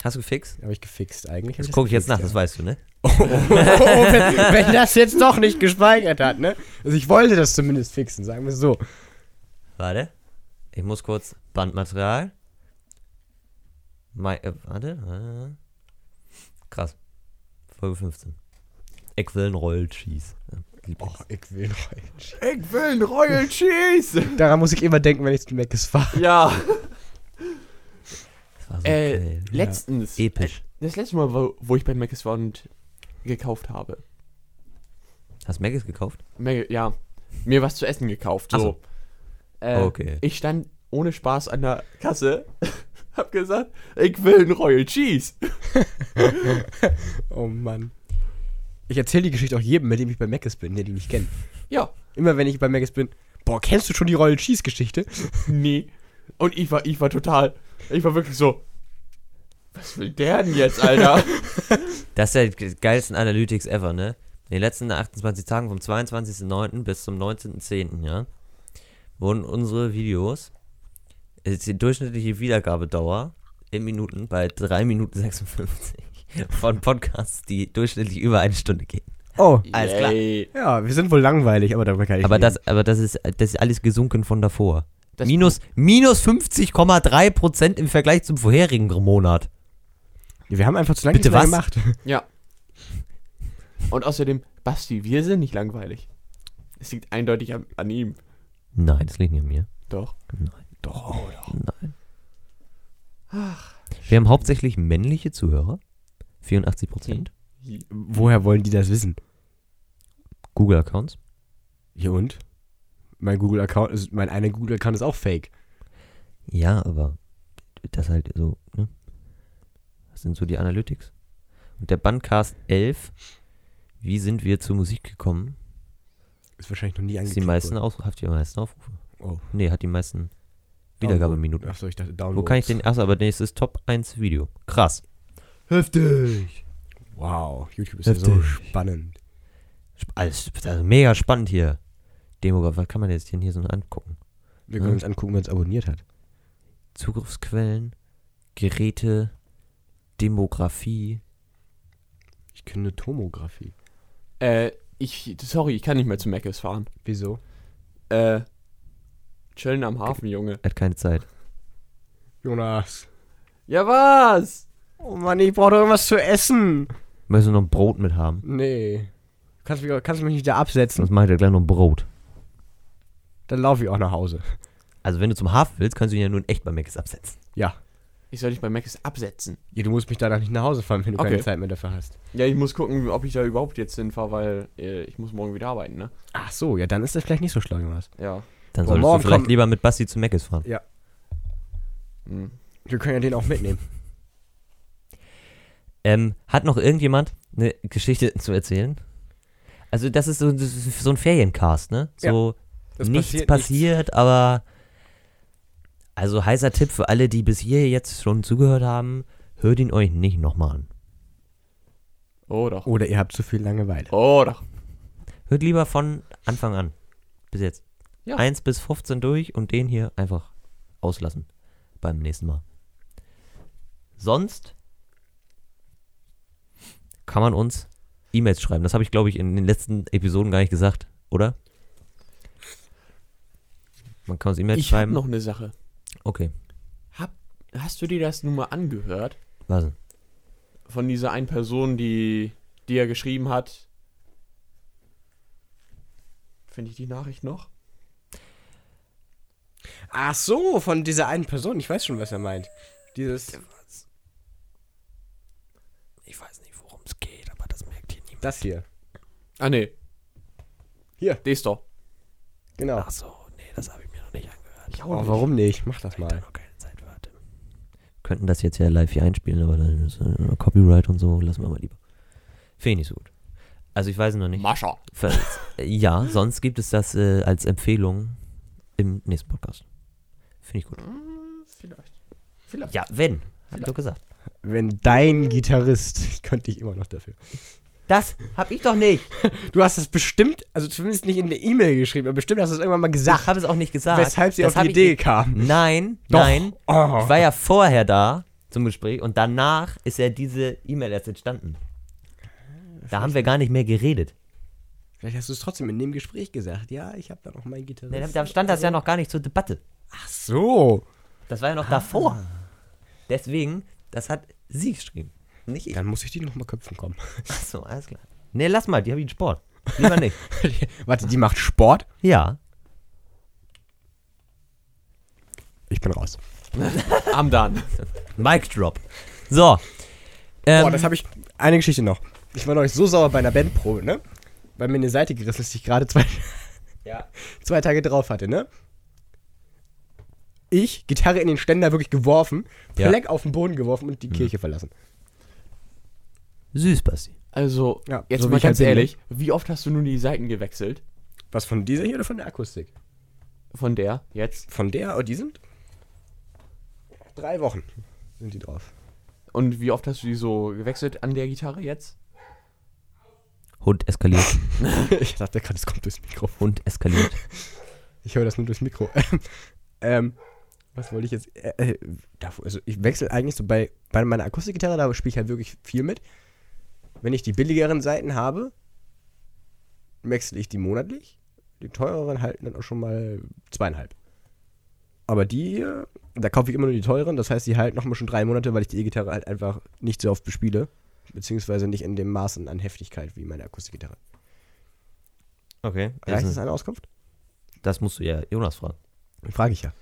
S1: Hast du gefixt?
S2: habe ich gefixt eigentlich.
S1: Das gucke ich jetzt nach,
S2: gefixt,
S1: das weißt du, ne?
S2: Oh, wenn, wenn das jetzt doch nicht gespeichert hat, ne? Also ich wollte das zumindest fixen, sagen wir es so.
S1: Warte. Ich muss kurz Bandmaterial. Mai, äh, warte. äh. Krass. Folge 15. Ich will einen Royal Cheese. Ja.
S2: Oh, ich will einen.
S3: Ich will einen Royal Cheese!
S2: Daran muss ich immer denken, wenn ich zu Meckes fahre.
S3: Ja.
S1: Das war so
S3: Äh,
S1: geil.
S3: letztens.
S1: Episch.
S3: Das letzte Mal, wo, wo ich bei Mc's war und gekauft habe.
S1: Hast du Maggis gekauft?
S3: Mac- Ja, mir was zu essen gekauft.
S1: Ach
S3: So.
S1: so.
S3: Äh,
S1: Okay.
S3: Ich stand ohne Spaß an der Kasse, hab gesagt, ich will einen Royal Cheese.
S2: Oh Mann. Ich erzähle die Geschichte auch jedem, mit dem ich bei Meckes bin, der die nicht kennt.
S3: Ja,
S2: Immer wenn ich bei Meckes bin, boah, kennst du schon die Royal Cheese Geschichte?
S3: nee. Und ich war, ich war total, ich war wirklich so, was will der denn jetzt, Alter?
S1: Das ist ja die geilsten Analytics ever, ne? In den letzten 28 Tagen vom 22.09. bis zum 19.10., ja, wurden unsere Videos, äh, die durchschnittliche Wiedergabedauer in Minuten bei 3 Minuten 56 von Podcasts, die durchschnittlich über eine Stunde gehen.
S2: Oh.
S1: Alles klar.
S2: Ja, wir sind wohl langweilig, aber darüber kann ich
S1: Aber
S2: reden.
S1: das, aber das ist, das ist alles gesunken von davor.
S3: Das-
S1: minus, minus 50,3% im Vergleich zum vorherigen Monat.
S2: Ja, wir haben einfach zu lange
S1: Bitte was?
S2: gemacht.
S3: Ja. Und außerdem, Basti, wir sind nicht langweilig. Es liegt eindeutig an, an ihm.
S1: Nein, das liegt nicht an mir.
S3: Doch.
S1: Nein.
S2: Doch, doch.
S1: Nein. Wir haben hauptsächlich männliche Zuhörer. 84 Prozent.
S2: Woher wollen die das wissen?
S1: Google-Accounts.
S2: Ja und? Mein Google-Account ist, mein einer Google-Account ist auch fake.
S1: Ja, aber das halt so, sind so die Analytics. Und der Bandcast 11, wie sind wir zur Musik gekommen?
S2: Ist wahrscheinlich noch nie
S1: Ist
S2: angeklickt
S1: die meisten. Aufrufe, hat die meisten Aufrufe.
S2: Oh.
S1: Nee, hat die meisten Wiedergabeminuten.
S2: Achso, ich dachte Download.
S1: Wo kann ich den, achso, aber nächstes Top 1 Video. Krass. Heftig.
S2: Wow, YouTube ist ja so spannend.
S1: Sp- Alles, also mega spannend hier. Demograf, was kann man jetzt denn hier so angucken?
S2: Wir können
S1: Ja.
S2: uns angucken, wer uns abonniert hat.
S1: Zugriffsquellen, Geräte, Demografie.
S2: Ich kenne Tomographie.
S3: Äh, ich, sorry, ich kann nicht mehr zu Mc's fahren.
S2: Wieso?
S3: Äh, chillen am Hafen, Junge.
S1: Er hat keine Zeit.
S2: Jonas.
S3: Ja, was?
S2: Oh Mann, ich brauche doch irgendwas zu essen.
S1: Möchtest du noch ein Brot mit haben?
S2: Nee. Kannst, mich, kannst du mich nicht da absetzen?
S1: Sonst mache ich dir gleich noch ein Brot.
S2: Dann laufe ich auch nach Hause.
S1: Also wenn du zum Hafen willst, kannst du ihn ja nur in echt bei Macs absetzen.
S2: Ja.
S3: Ich soll dich bei Mc's absetzen.
S2: ja. Du musst mich danach nicht nach Hause fahren, wenn du
S3: Okay.
S2: keine Zeit mehr dafür hast.
S3: Ja, ich muss gucken, ob ich da überhaupt jetzt hinfahre, weil äh, ich muss morgen wieder arbeiten, ne?
S2: Ach so, ja, dann ist das vielleicht nicht so schlau, Jonas.
S3: Ja.
S1: Dann
S2: Boah,
S1: solltest
S2: morgen
S1: du vielleicht
S2: kommt-
S1: lieber mit Basti zu Macs fahren.
S3: Hm.
S2: Wir können ja den auch mitnehmen.
S1: Ähm, hat noch irgendjemand eine Geschichte zu erzählen? Also das ist so, das ist so ein Feriencast, ne? So
S2: Das
S1: nichts
S2: passiert
S1: passiert, aber also heißer Tipp für alle, die bis hier jetzt schon zugehört haben, hört ihn euch nicht nochmal an.
S3: Oh doch.
S2: Oder ihr habt zu viel Langeweile.
S3: Oh doch.
S1: Hört lieber von Anfang an. Bis jetzt.
S3: Ja.
S1: 1 bis 15 durch und den hier einfach auslassen. Beim nächsten Mal. Sonst kann man uns E-Mails schreiben. Das habe ich, glaube ich, in den letzten Episoden gar nicht gesagt, oder? Man kann uns E-Mails
S3: Ich habe
S1: schreiben.
S3: noch eine Sache.
S1: Okay,
S3: Hab, hast du dir das nun mal angehört?
S1: was?
S3: Von dieser einen Person, die, die er geschrieben hat. Finde ich die Nachricht noch?
S2: Ach so, von dieser einen Person. Ich weiß schon, was er meint. Dieses,
S1: Ich weiß nicht, worum es geht, aber das merkt hier niemand.
S2: das hier.
S3: Ah, nee.
S2: Hier.
S3: Das doch.
S2: Genau.
S1: so, nee, das habe ich nicht.
S3: Ich
S2: Oh, warum nicht? Mach das
S1: Ich
S2: mal.
S1: noch keine Zeit hatte. könnten das jetzt ja live hier einspielen, aber dann ist äh, Copyright und so, lassen wir mal lieber. Finde ich nicht so gut. Also ich weiß noch nicht.
S3: Mascha.
S1: Ja, sonst gibt es das äh, als Empfehlung im nächsten Podcast. Finde ich gut.
S3: Vielleicht. Vielleicht.
S1: Ja, wenn. Hab ich doch gesagt.
S2: Wenn dein Gitarrist, ich könnte dich immer noch dafür.
S1: Das hab ich doch nicht.
S2: Du hast das bestimmt, also zumindest nicht in der E-Mail geschrieben, aber bestimmt hast du es irgendwann mal
S1: Ich
S2: gesagt,
S1: habe es auch nicht gesagt.
S2: weshalb sie
S1: Das
S2: auf die
S1: ich
S2: Idee kam.
S1: Nein,
S2: Doch.
S1: nein.
S2: Oh.
S1: Ich war ja vorher da zum Gespräch und danach ist ja diese E-Mail erst entstanden. Da haben wir gar nicht mehr geredet.
S2: Vielleicht hast du es trotzdem in dem Gespräch gesagt. Ja, ich habe da noch meinen Gitarrist.
S1: Nee, da- da stand das ja noch gar nicht zur Debatte.
S2: Ach so.
S1: Das war ja noch davor. Deswegen, das hat sie geschrieben. Nicht ich.
S2: Dann muss ich die noch mal köpfen kommen.
S1: Achso, alles klar. Nee, lass mal, die habe ich in Sport. Lieber nicht.
S2: Warte, die macht Sport?
S1: Ja.
S2: Ich bin raus.
S3: Am dann.
S1: Mic Drop. So. Ähm,
S2: Boah, das habe ich. Eine Geschichte noch. Ich war neulich so sauer bei einer Bandprobe, ne? Weil mir eine Seite gerissen ist, die ich gerade zwei,
S1: ja.
S2: zwei Tage drauf hatte, ne? Ich, Gitarre in den Ständer wirklich geworfen,
S1: Ja.
S2: Fleck auf den Boden geworfen und die Kirche verlassen.
S1: Süß, Basti.
S3: Also,
S2: Ja,
S3: jetzt
S2: so
S3: mal
S2: ich halt
S3: ganz
S2: bin, ne?
S3: ehrlich, wie oft hast du nun die Seiten gewechselt?
S2: Was von dieser hier oder von der Akustik?
S3: Von der jetzt?
S2: Von der, oh, die sind drei Wochen sind die drauf.
S3: Und wie oft hast du die so gewechselt an der Gitarre jetzt?
S1: Hund eskaliert.
S2: ich dachte gerade, es kommt durchs Mikro.
S1: Hund eskaliert.
S2: Ich höre das nur durchs Mikro. ähm, was wollte ich jetzt? Äh, äh, also ich wechsle eigentlich so bei, bei meiner Akustikgitarre, da spiele ich halt wirklich viel mit. Wenn ich die billigeren Seiten habe, wechsle ich die monatlich. Die teureren halten dann auch schon mal zweieinhalb. Aber die, äh, da kaufe ich immer nur die teuren, das heißt, die halten nochmal schon drei Monate, weil ich die E-Gitarre halt einfach nicht so oft bespiele. Beziehungsweise nicht in dem Maßen an Heftigkeit wie meine Akustikgitarre.
S1: Okay.
S2: Reicht
S1: Das,
S2: das eine Auskunft?
S1: das musst du ja Jonas fragen.
S2: Frage ich ja.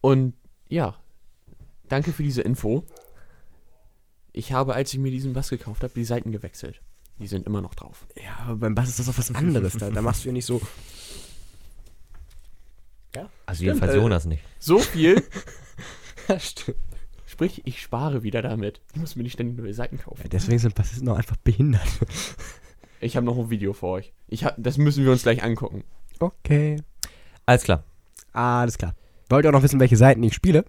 S3: Und ja, danke für diese Info. Ich habe, als ich mir diesen Bass gekauft habe, die Seiten gewechselt. Die sind immer noch drauf.
S2: Ja, aber beim Bass ist das auch was anderes. Da, da machst du ja nicht so.
S1: Also
S2: Stimmt,
S1: jedenfalls
S2: äh,
S1: Jonas nicht.
S3: So viel.
S2: Stimmt.
S3: Sprich, ich spare wieder damit. Ich muss mir nicht ständig neue Seiten kaufen.
S2: Deswegen sind Bassisten auch einfach behindert.
S3: Ich habe noch ein Video für euch. Ich hab, das müssen wir uns gleich angucken.
S2: Okay.
S1: Alles klar.
S2: Alles klar. Wollt ihr auch noch wissen, welche Seiten ich spiele?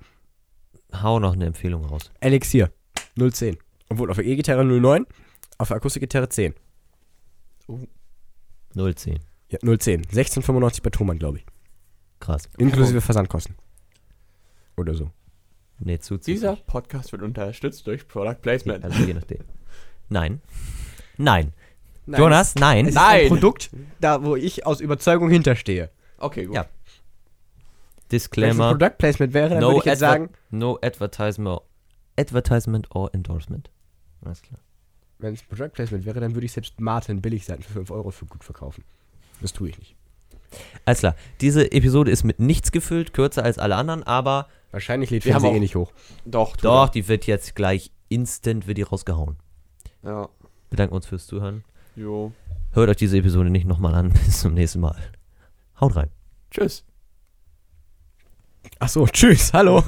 S1: Hau noch eine Empfehlung raus.
S2: Elixier 010. Obwohl auf der E-Gitarre 09, auf der Akustikgitarre 10.
S1: 010.
S2: Ja, 010. 1695 bei Thomann, glaube ich.
S1: Krass.
S2: Inklusive Versandkosten. Oder so.
S1: Nee, zu
S3: Dieser Podcast wird unterstützt durch Product Placement.
S1: Also je nachdem. Nein. Nein. Jonas, nein.
S2: Es ist
S3: Nein.
S2: ein Produkt, da wo ich aus Überzeugung hinterstehe.
S3: Okay, gut.
S1: Ja.
S2: Wenn es ein
S1: Disclaimer.
S2: Product Placement wäre, dann
S1: No,
S2: würde ich jetzt sagen,
S1: no advertisement, advertisement or endorsement. Alles klar.
S2: wenn es Product Placement wäre, dann würde ich selbst Martin Billigseiten für 5 Euro für gut verkaufen. Das tue ich nicht.
S1: Alles klar. Diese Episode ist mit nichts gefüllt, kürzer als alle anderen, aber
S2: Wahrscheinlich lädt
S3: Wir haben
S2: Fernseh eh nicht hoch.
S3: Doch,
S1: doch, die wird jetzt gleich instant wird die rausgehauen.
S3: das. Ja.
S1: Wir bedanken uns fürs Zuhören.
S3: Jo.
S1: Hört euch diese Episode nicht nochmal an. Bis zum nächsten Mal. Haut rein.
S3: Tschüss.
S2: Ach so, tschüss, hallo.